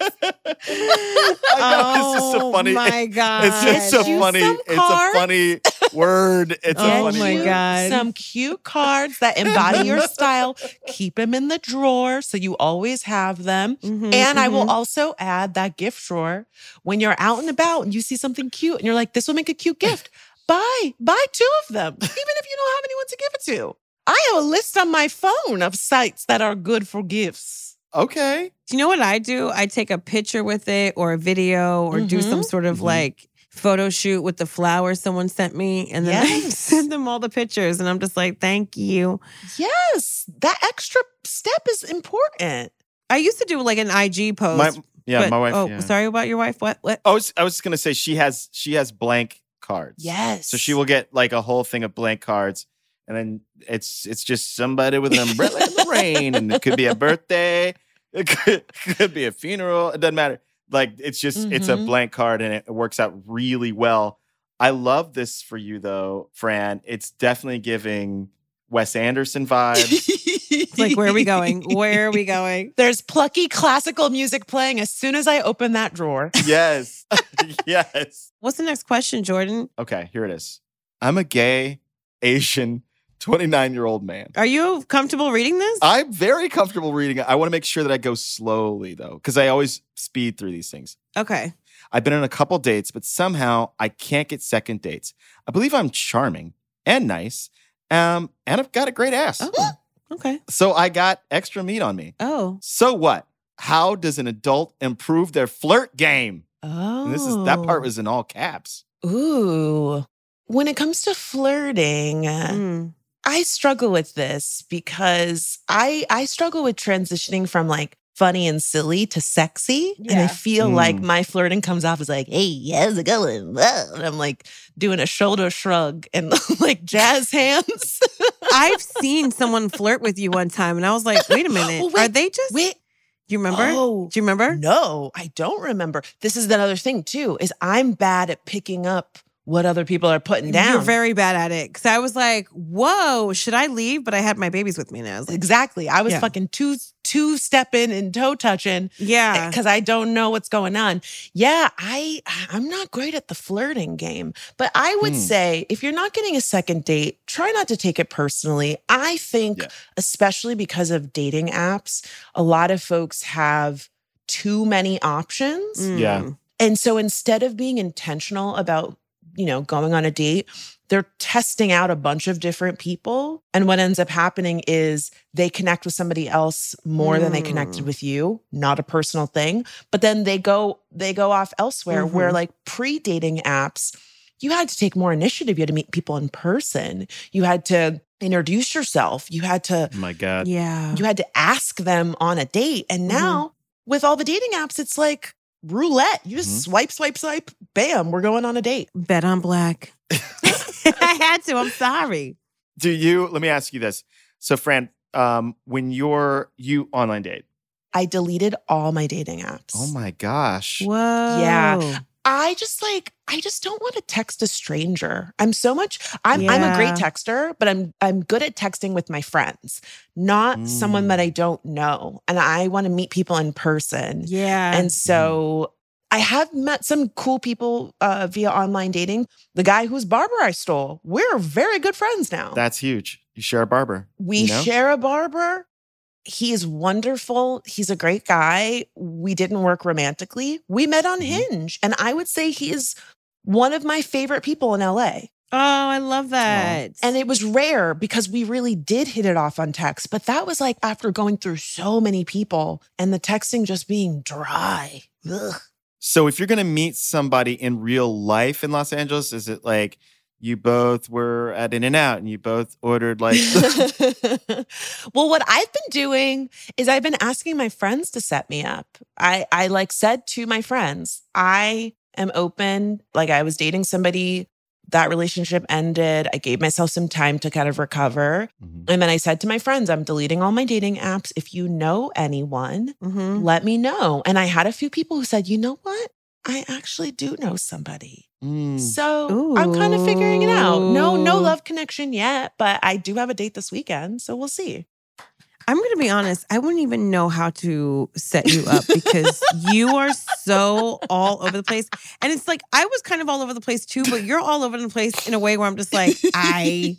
I know, it's just so funny. Oh my god! It's just so you funny. It's a funny word. It's a Oh funny my word. God. Some cute cards that embody your style. Keep them in the drawer so you always have them. Mhm, And I will mhm. also add that gift drawer when you're out and about and you see something cute and you're like, this will make a cute gift. Buy, buy two of them, even if you don't have anyone to give it to. I have a list on my phone of sites that are good for gifts. Okay. Do you know what I do? I take a picture with it or a video or do some Mhm. sort of Mhm. like photo shoot with the flowers someone sent me. And then I Yes. send them all the pictures. And I'm just like, thank you. Yes, that extra step is important. I used to do like an IG post. My, yeah, but- my wife. Oh, yeah. sorry about your wife. What? What? I was I was just gonna say she has she has blank cards. Yes. So she will get like a whole thing of blank cards, and then it's it's just somebody with an umbrella in the rain, and it could be a birthday, it could, could be a funeral. It doesn't matter. Like it's just it's a Mhm. blank card, and it works out really well. I love this for you though, Fran. It's definitely giving Wes Anderson vibes. Like, where are we going? Where are we going? There's plucky classical music playing as soon as I open that drawer. yes, yes. What's the next question, Jordan? Okay, here it is. I'm a gay Asian 29 year old man. Are you comfortable reading this? I'm very comfortable reading it. I want to make sure that I go slowly though, because I always speed through these things. okay. I've been on a couple dates, but somehow I can't get second dates. I believe I'm charming and nice, um, and I've got a great ass. Oh, okay. So I got extra meat on me. Oh. So what? How does an adult improve their flirt game? Oh. And this is that part was in all caps. Ooh. When it comes to flirting, Mm. I struggle with this because I I struggle with transitioning from like funny and silly to sexy. And I Yeah. feel like Mm. my flirting comes off as like, hey, how's it going? And I'm like doing a shoulder shrug and like jazz hands. I've seen someone flirt with you one time, and I was like, wait a minute. Oh, wait, Are they just. Wait. Do you remember? Oh, Do you remember? no, I don't remember. This is another thing too, is I'm bad at picking up what other people are putting down. You're very bad at it. Cause I was like, whoa, should I leave? But I had my babies with me now. I was like, Exactly. I was Yeah. fucking two two stepping and toe touching yeah. because I don't know what's going on. Yeah, I I'm not great at the flirting game, but I would Hmm. say if you're not getting a second date, try not to take it personally. I think Yeah. especially because of dating apps, a lot of folks have too many options. Mm. Yeah. And so instead of being intentional about, you know, going on a date, they're testing out a bunch of different people. And what ends up happening is they connect with somebody else more than they connected Mm. with you, not a personal thing. But then they go, they go off elsewhere where Mhm. like pre-dating apps, you had to take more initiative. You had to meet people in person. You had to introduce yourself. You had to Oh my God. Yeah. you had to ask them on a date. And Mhm. now with all the dating apps, it's like roulette. You just Mhm. swipe, swipe, swipe. Bam, we're going on a date. Bet on black. I had to. I'm sorry. Do you, let me ask you this. So, Fran, um, when you're, you online date, I deleted all my dating apps. oh my gosh. Whoa. Yeah. I just like I just don't want to text a stranger. I'm so much I'm I'm a great texter, but I'm I'm good at texting with my friends, not someone that Mm. I don't know. And I want to meet people in person. Yeah. And so I have met some cool people uh, via online dating. The guy whose barber I stole, we're very good friends now. That's huge. You share a barber. we you know? share a barber. He's wonderful. He's a great guy. We didn't work romantically. We met on Mhm. Hinge. And I would say he is one of my favorite people in LA. Oh, I love that. And it was rare because we really did hit it off on text. But that was like after going through so many people and the texting just being dry. Ugh. So if you're going to meet somebody in real life in Los Angeles, is it like you both were at In and Out and you both ordered like well, what I've been doing is I've been asking my friends to set me up. I I like said to my friends, I am open. Like I was dating somebody that relationship ended. I gave myself some time to kind of recover. Mhm. And then I said to my friends, I'm deleting all my dating apps. If you know anyone, Mhm. let me know. And I had a few people who said, you know what? I actually do know somebody. Mm. So I'm kind of figuring it out. No, no love connection yet, but I do have a date this weekend. So we'll see. I'm going to be honest. I wouldn't even know how to set you up because you are so all over the place. And it's like, I was kind of all over the place too, but you're all over the place in a way where I'm just like, I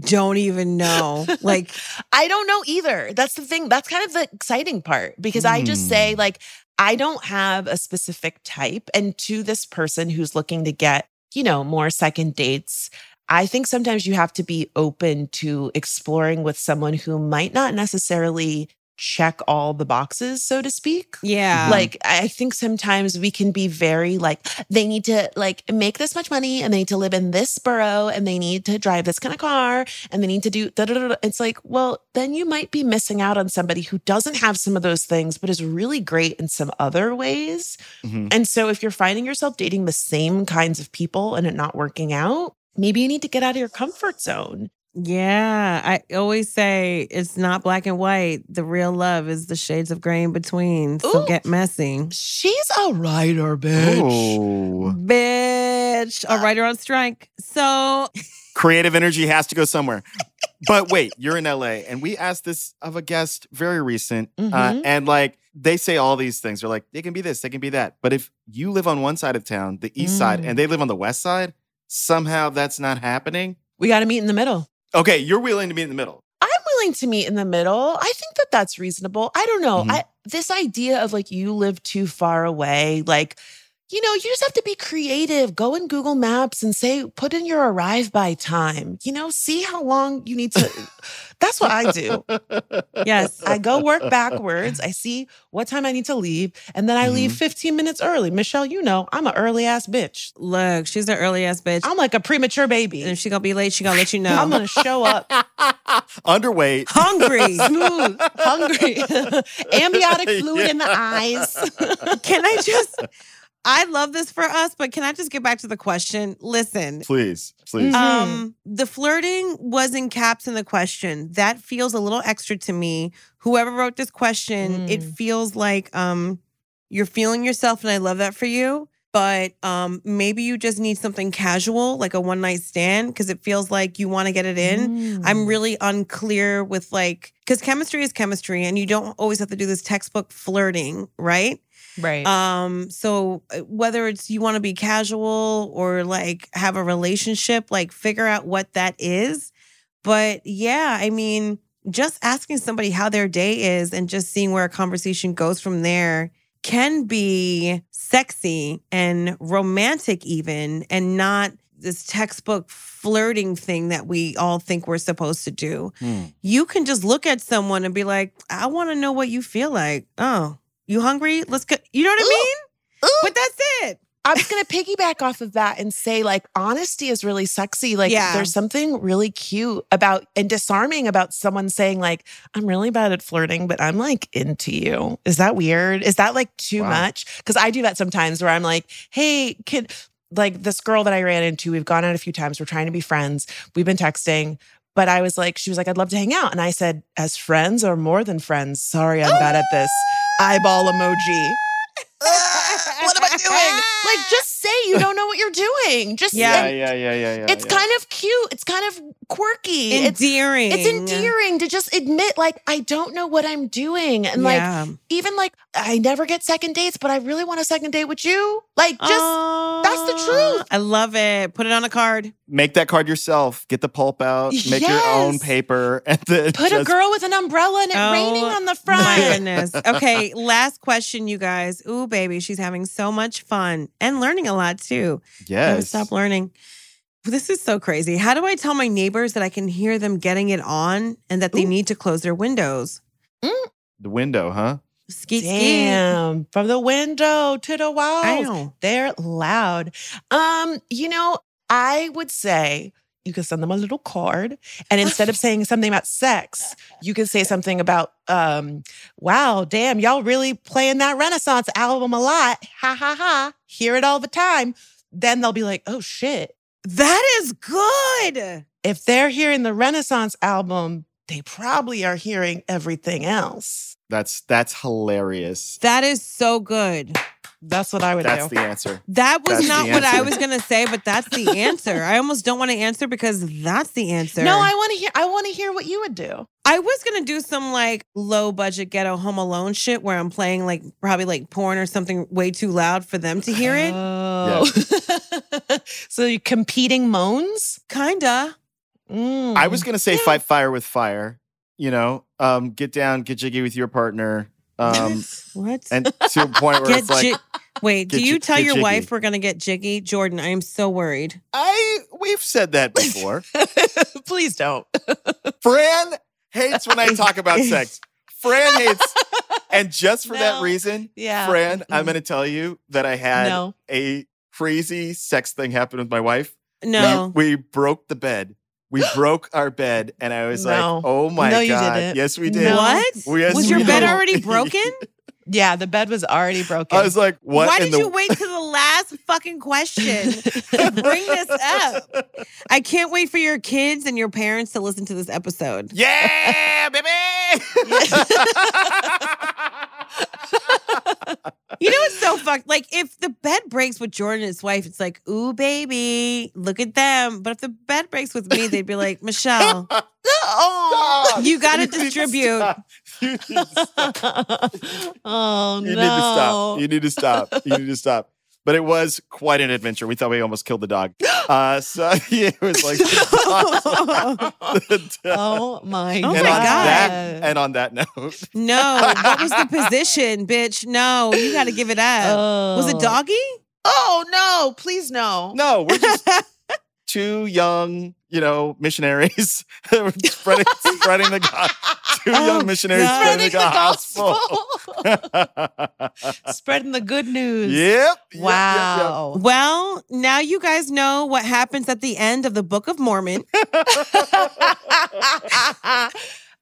don't even know. Like, I don't know either. That's the thing. That's kind of the exciting part because I just say, Hmm. like, I don't have a specific type. And to this person who's looking to get, you know, more second dates, I think sometimes you have to be open to exploring with someone who might not necessarily check all the boxes, so to speak. yeah. Like, I think sometimes we can be very like, they need to like make this much money and they need to live in this borough and they need to drive this kind of car and they need to do da da da. da. It's like, well, then you might be missing out on somebody who doesn't have some of those things, but is really great in some other ways. Mhm. And so if you're finding yourself dating the same kinds of people and it not working out, maybe you need to get out of your comfort zone. Yeah. I always say it's not black and white. The real love is the shades of gray in between. So Ooh. get messy. She's a writer, bitch. Oh. Bitch. A writer on strike. So, Creative energy has to go somewhere. But wait, you're in LA, and we asked this of a guest very recent, uh, Mhm. and like they say all these things. They're like, they can be this, they can be that. But if you live on one side of town, the east side, Mm. and they live on the west side, somehow that's not happening. We got to meet in the middle. Okay, you're willing to meet in the middle. I'm willing to meet in the middle. I think that that's reasonable. I don't know. Mhm. I this idea of like you live too far away, like you know, you just have to be creative. Go in Google Maps and say put in your arrive by time. You know, see how long you need to That's what I do. yes. I go work backwards. I see what time I need to leave, and then I leave mm-hmm. 15 minutes early. Michelle, you know, I'm an early ass bitch. Look, she's an early ass bitch. I'm like a premature and baby. if she gonna be late, she gonna let you know. I'm gonna show up Underweight. hungry. smooth, hungry, amniotic fluid in the eyes. Can I just? I love this for us, but can I just get back to the question? Listen, Please, please. Mhm. um, the flirting was in caps in the question. That feels a little extra to me. Whoever wrote this question, it Mm. feels like um, you're feeling yourself, and I love that for you. But um, maybe you just need something casual, like a one night stand, because it feels like you want to get it in. I'm Mm. really unclear with like, because chemistry is chemistry, and you don't always have to do this textbook flirting, right? Right. Um, so uh, whether it's you want to be casual or like have a relationship, like figure out what that is. But yeah, I mean, just asking somebody how their day is and just seeing where a conversation goes from there can be sexy and romantic, even, and not this textbook flirting thing that we all think we're supposed to do. Hmm. You can just look at someone and be like, I want to know what you feel like. Oh, you hungry? Let's go. You know what I mean? Ooh. But that's it. I was going to piggyback off of that and say, like, honesty is really sexy. Like, Yeah. there's something really cute about and disarming about someone saying, like, I'm really bad at flirting, but I'm like into you. Is that weird? Is that like too Wow. much? Because I do that sometimes where I'm like, hey, kid, like this girl that I ran into, we've gone out a few times. We're trying to be friends. We've been texting. But I was like, she was like, I'd love to hang out. And I said, as friends or more than friends? Sorry, I'm bad at this. Eyeball emoji. What am I doing? Like, just say you don't know what you're doing. Just Yeah. say- yeah, yeah, yeah, yeah. It's yeah. kind of cute. It's kind of quirky. Endearing. it's endearing to just admit, like, I don't know what I'm doing. And like, yeah. even like, I never get second dates, but I really want a second date with you. Like, just Oh. that's the truth. I love it. Put it on a card. Make that card yourself. Get the pulp out. Make your own paper, and then Put a girl with an umbrella and it Oh, raining on the My front. goodness. Okay, last question, you guys. Ooh, baby, she's having so much fun and learning a lot too. Never Yes. stop learning. This is so crazy. How do I tell my neighbors that I can hear them getting it on and that they Ooh. need to close their windows? The window, huh? Skeet, skeet. From the window to the walls. They're loud. Um, you know, I would say you could send them a little card, and instead of saying something about sex, you could say something about, um, wow, damn, y'all really playing that Renaissance album a lot. Ha ha ha. Hear it all the time. Then they'll be like, oh shit. That is good. If they're hearing the Renaissance album, they probably are hearing everything else. That's that's hilarious. That is so good. That's what I would That's do. That's the answer. That was That's not the what I was going to say, but that's the answer. I almost don't want to answer because that's the answer. No, I want to hear. I want to hear what you would do. I was gonna do some like low budget ghetto home alone shit where I'm playing like probably like porn or something way too loud for them to hear it. Oh. so you competing moans? Kinda. Mm. I was gonna say Yeah. fight fire with fire. You know, um, get down, get jiggy with your partner, um, What? and to a point where get it's like ji- Wait, do you tell your jiggy. wife we're gonna get jiggy? Jordan, I am so worried. I we've said that before. Please don't. Fran hates when I talk about sex. Fran hates, and just for that reason, Yeah. Fran, I'm going to tell you that I had No. a crazy sex thing happen with my wife. No. We, we broke the bed. We broke our bed, and I was No. like, "Oh my No, you god, didn't. yes, we did." What? We- yes, was your bed did. already broken? Yeah, the bed was already broken. I was like, "What?" Why did the- you wait to the last fucking question to bring this up? I can't wait for your kids and your parents to listen to this episode. Yeah, baby. You know what's so fucked? Like if the bed breaks with Jordan and his wife, it's like, ooh, baby, look at them. But if the bed breaks with me, they'd be like, Michelle, oh, You distribute. Need to stop. oh no! You need to stop. You need to stop. You need to stop. But it was quite an adventure. We thought we almost killed the dog. Uh, so yeah, it was like. oh my Oh and my on God. That, and on that note, no, what was the position, bitch? No, you gotta give it up. Was it Oh. doggy? Oh no! Please no. no, we're just two young, you know, missionaries spreading, spreading the gospel. Two Oh, young missionaries God. spreading Spreading the the gospel. Spreading the good news. yep. yep, yep, yep. Wow. Well, now you guys know what happens at the end of the Book of Mormon.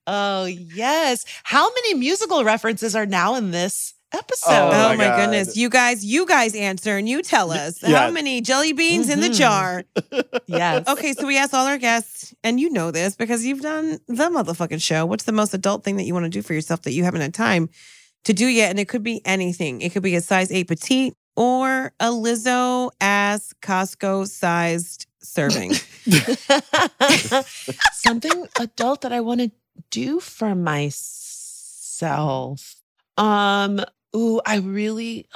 oh yes. How many musical references are now in this episode? Oh, Oh, my my, God. goodness. You guys, you guys answer and you tell us yeah. how many jelly beans in the Mhm. jar. yes. Okay, so we asked all our guests, and you know this because you've done the motherfucking show. What's the most adult thing that you want to do for yourself that you haven't had time to do yet? And it could be anything. It could be a size eight petite or a Lizzo ass Costco sized serving. Something adult that I want to do for myself. Um, ooh, I really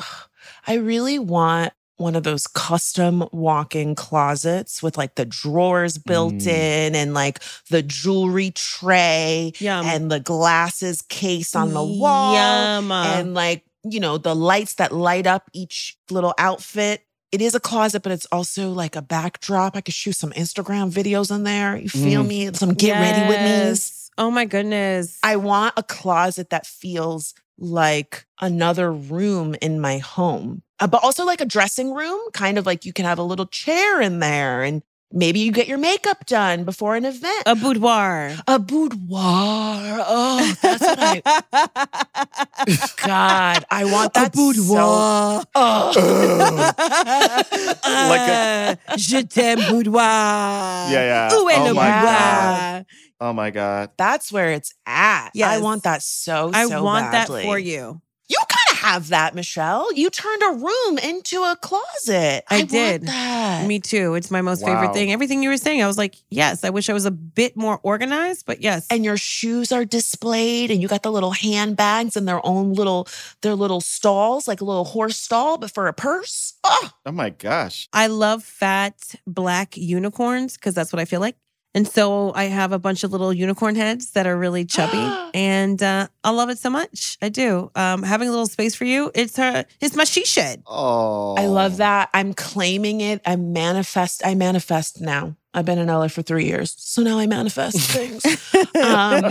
I really want one of those custom walk-in closets with like the drawers built Mm. in and like the jewelry tray Yum. and the glasses case on the wall Yum. and like you know the lights that light up each little outfit it is a closet but it's also like a backdrop i could shoot some instagram videos in there you feel Mm. me some get ready with me Oh my goodness. i want a closet that feels like another room in my home Uh, but also like a dressing room kind of like you can have a little chair in there and maybe you get your makeup done before an event a boudoir. a boudoir oh that's what i god i want that so boudoir. oh Like Uh, je t'aime boudoir. Yeah, yeah. Où est Oh le my boudoir? Oh my god. That's where it's at. Yeah, I want that so. I so want badly. that for you. You kind of have that, Michelle. You turned a room into a closet. I want did. that. Me too. It's my most Wow. favorite thing. Everything you were saying, I was like, yes, I wish I was a bit more organized, but yes. and your shoes are displayed and you got the little handbags and their own little their little stalls like a little horse stall but for a purse oh Oh my gosh. I love fat black unicorns because that's what I feel like. And so I have a bunch of little unicorn heads that are really chubby, and uh, I love it so much. I do. Um, having a little space for you, it's her, it's my she shed. Oh. i love that i'm claiming it i manifest i manifest now i've been in la for three years so now i manifest things Um,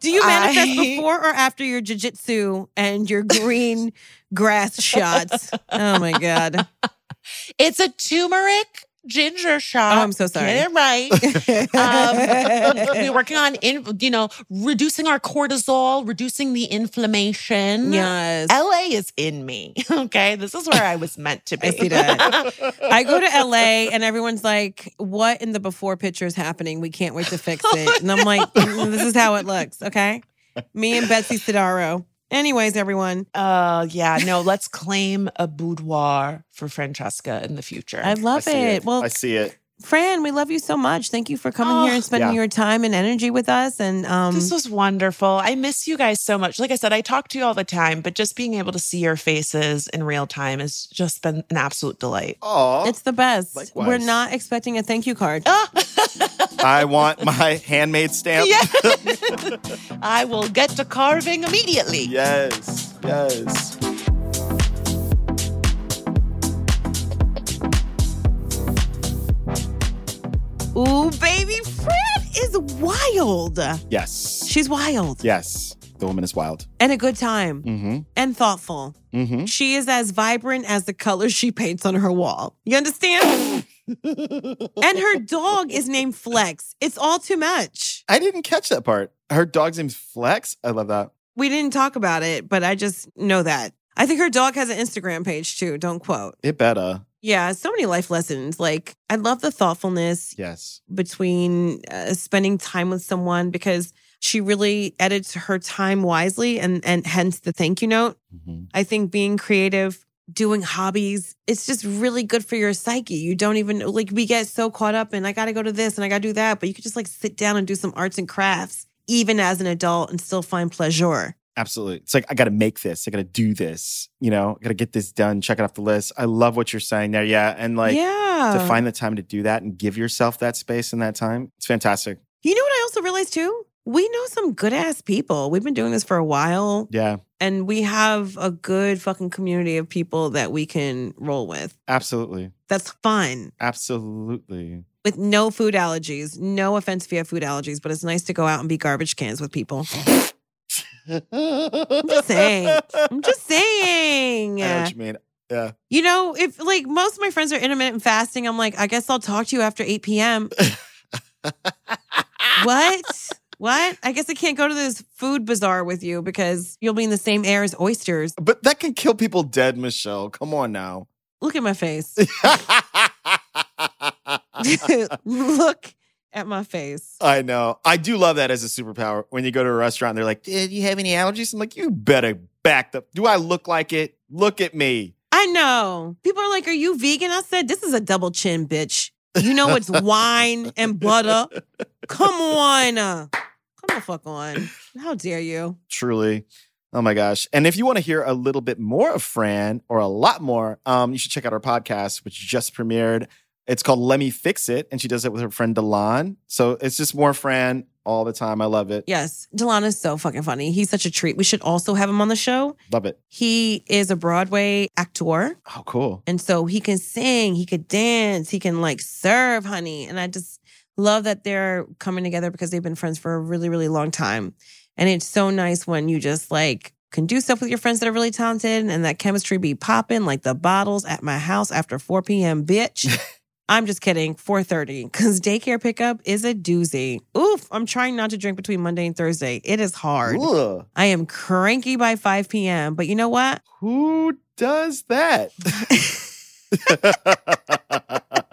do you manifest I- before or after your jujitsu and your green grass shots? Oh my god! it's a turmeric ginger shot Oh, I'm so sorry. Get it right um, we're working on in, you know reducing our cortisol reducing the inflammation yes. LA is in me. Okay. This is where I was meant to be. I see that. I go to LA and everyone's like, "What in the before picture is happening? We can't wait to fix it." And I'm like, "Mm, "This is how it looks." Okay, me and Betsy Sodaro. Anyways, everyone, uh yeah, no, let's claim a boudoir for Franchesca in the future. I I love see it. Well, I see it. Fran, we love you so much. Thank you for coming here and spending Yeah. your time and energy with us. And um, this was wonderful. I miss you guys so much. Like I said, I talk to you all the time, but just being able to see your faces in real time has just been an absolute delight. Oh. it's the best. Likewise. We're not expecting a thank you card. I want my handmade stamp. Yeah. I will get to carving immediately. Yes. Yes. Ooh, baby, Fran is wild. Yes. She's wild Yes. The woman is wild. and a good time Mm-hmm. and thoughtful. Mm-hmm. She is as vibrant as the colors she paints on her wall. You understand? and her dog is named Flex. It's all too much. I didn't catch that part. Her dog's name's Flex. I love that. We didn't talk about it, but I just know that. I think her dog has an Instagram page too. Don't quote. It better. Yeah, so many life lessons. Like, I love the thoughtfulness Yes. between uh, spending time with someone because she really edits her time wisely and and hence the thank you note. Mm-hmm. I think being creative, doing hobbies, it's just really good for your psyche. You don't even like we get so caught up in I got to go to this and I got to do that, but you could just like sit down and do some arts and crafts even as an adult and still find pleasure. Absolutely. It's like, I got to make this. I got to do this. You know, I got to get this done. Check it off the list. I love what you're saying there. Yeah. And like, yeah. to find the time to do that and give yourself that space and that time, it's fantastic. you know what I also realized too? We know some good ass people. We've been doing this for a while Yeah. And we have a good fucking community of people that we can roll with. Absolutely. That's fun. Absolutely. With no food allergies. No offense if you have food allergies, but it's nice to go out and be garbage cans with people. I'm just saying. I'm just saying. I know what you mean. Yeah. You know, if like most of my friends are intermittent fasting, I'm like, I guess I'll talk to you after 8 p.m. what? What? I guess I can't go to this food bazaar with you because you'll be in the same air as oysters. But that can kill people dead, Michelle. Come on now. Look at my face. Look at my face. I know. I do love that as a superpower. When you go to a restaurant, they're like, "Did you have any allergies?" I'm like, "You better back up. Do I look like it? Look at me." I know. People are like, Are you vegan? I said, This is a double chin, bitch. You know it's wine and butter. Come on. The fuck on. How dare you? Truly. Oh my gosh. And if you want to hear a little bit more of Fran or a lot more, um, you should check out our podcast, which just premiered. It's called Let Me Fix It. And she does it with her friend Delon. So it's just more Fran all the time. I love it. Yes, Delon is so fucking funny. He's such a treat. We should also have him on the show. Love it. He is a Broadway actor. Oh, cool. And so he can sing, he could dance, he can like serve, honey. And I just love that they're coming together because they've been friends for a really, really long time. And it's so nice when you just like can do stuff with your friends that are really talented and that chemistry be popping like the bottles at my house after 4 p.m. Bitch. I'm just kidding, 4:30 because daycare pickup is a doozy. Oof, I'm trying not to drink between Monday and Thursday. It is hard. Ugh. I am cranky by 5 p.m. But you know what? Who does that?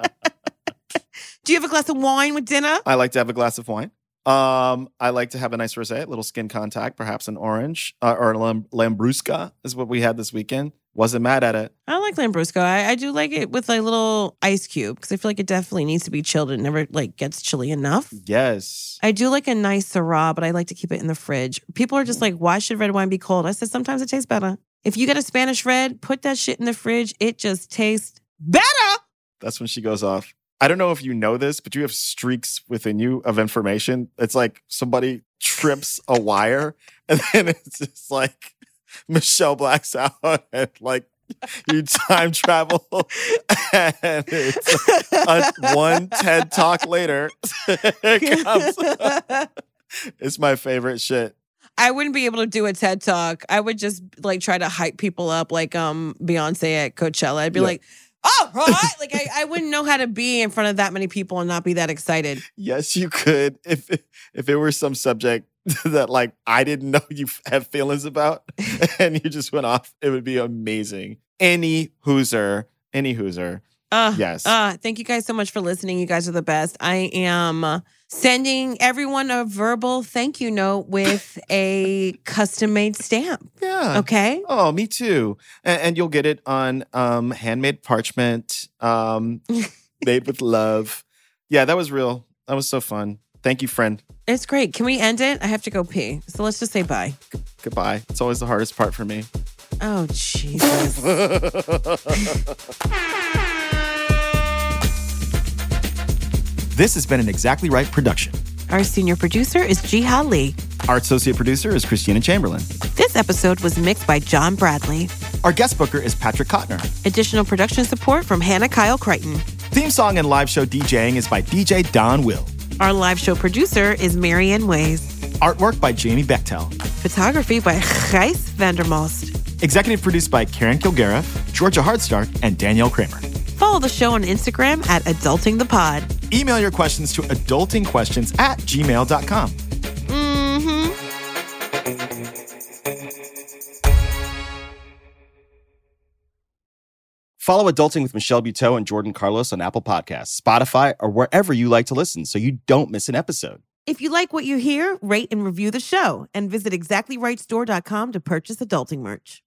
Do you have a glass of wine with dinner? I like to have a glass of wine. Um, I like to have a nice rosé, a little skin contact, perhaps an orange uh, or a lam- lambrusca is what we had this weekend. Wasn't mad at it. I like Lambrusco. I, I do like it with a little ice cube because I feel like it definitely needs to be chilled. It never like gets chilly enough. Yes. I do like a nice Syrah, but I like to keep it in the fridge. People are just like, why should red wine be cold? I said, sometimes it tastes better. If you get a Spanish red, put that shit in the fridge. It just tastes better. That's when she goes off. I don't know if you know this, but you have streaks within you of information. It's like somebody trips a wire, and then it's just like Michelle blacks out and like you time travel, and it's a, one TED talk later. it comes. it's my favorite shit. I wouldn't be able to do a TED talk. I would just like try to hype people up like um Beyonce at Coachella. I'd be Yeah. like, Oh, all right. like I, I wouldn't know how to be in front of that many people and not be that excited. Yes, you could if if it were some subject that like I didn't know you have feelings about, and you just went off. It would be amazing. Any hooser, any hooser. Uh, Yes. Uh, thank you guys so much for listening. You guys are the best. I am sending everyone a verbal thank you note with a custom made stamp. Yeah. Okay. Oh, me too. And, and you'll get it on um, handmade parchment, um, made with love. Yeah, that was real. That was so fun. Thank you, friend. It's great. Can we end it? I have to go pee. So let's just say bye. Goodbye. It's always the hardest part for me. Oh, Jesus. This has been an Exactly Right production. Our senior producer is Jihad Lee. Our associate producer is Christina Chamberlain. This episode was mixed by John Bradley. Our guest booker is Patrick Cottner. Additional production support from Hannah Kyle Crichton. Theme song and live show DJing is by DJ Donwill. Our live show producer is Marianne Ways. Artwork by Jamie Bechtel. Photography by Gijs Vandermost. Executive produced by Karen Kilgariff, Georgia Hardstark, and Danielle Kramer. Follow the show on Instagram at Adulting the Pod. Email your questions to adultingquestions at gmail.com. Mm-hmm. Follow Adulting with Michelle Buteau and Jordan Carlos on Apple Podcasts, Spotify, or wherever you like to listen so you don't miss an episode. If you like what you hear, rate and review the show and visit exactlyrightstore.com to purchase adulting merch.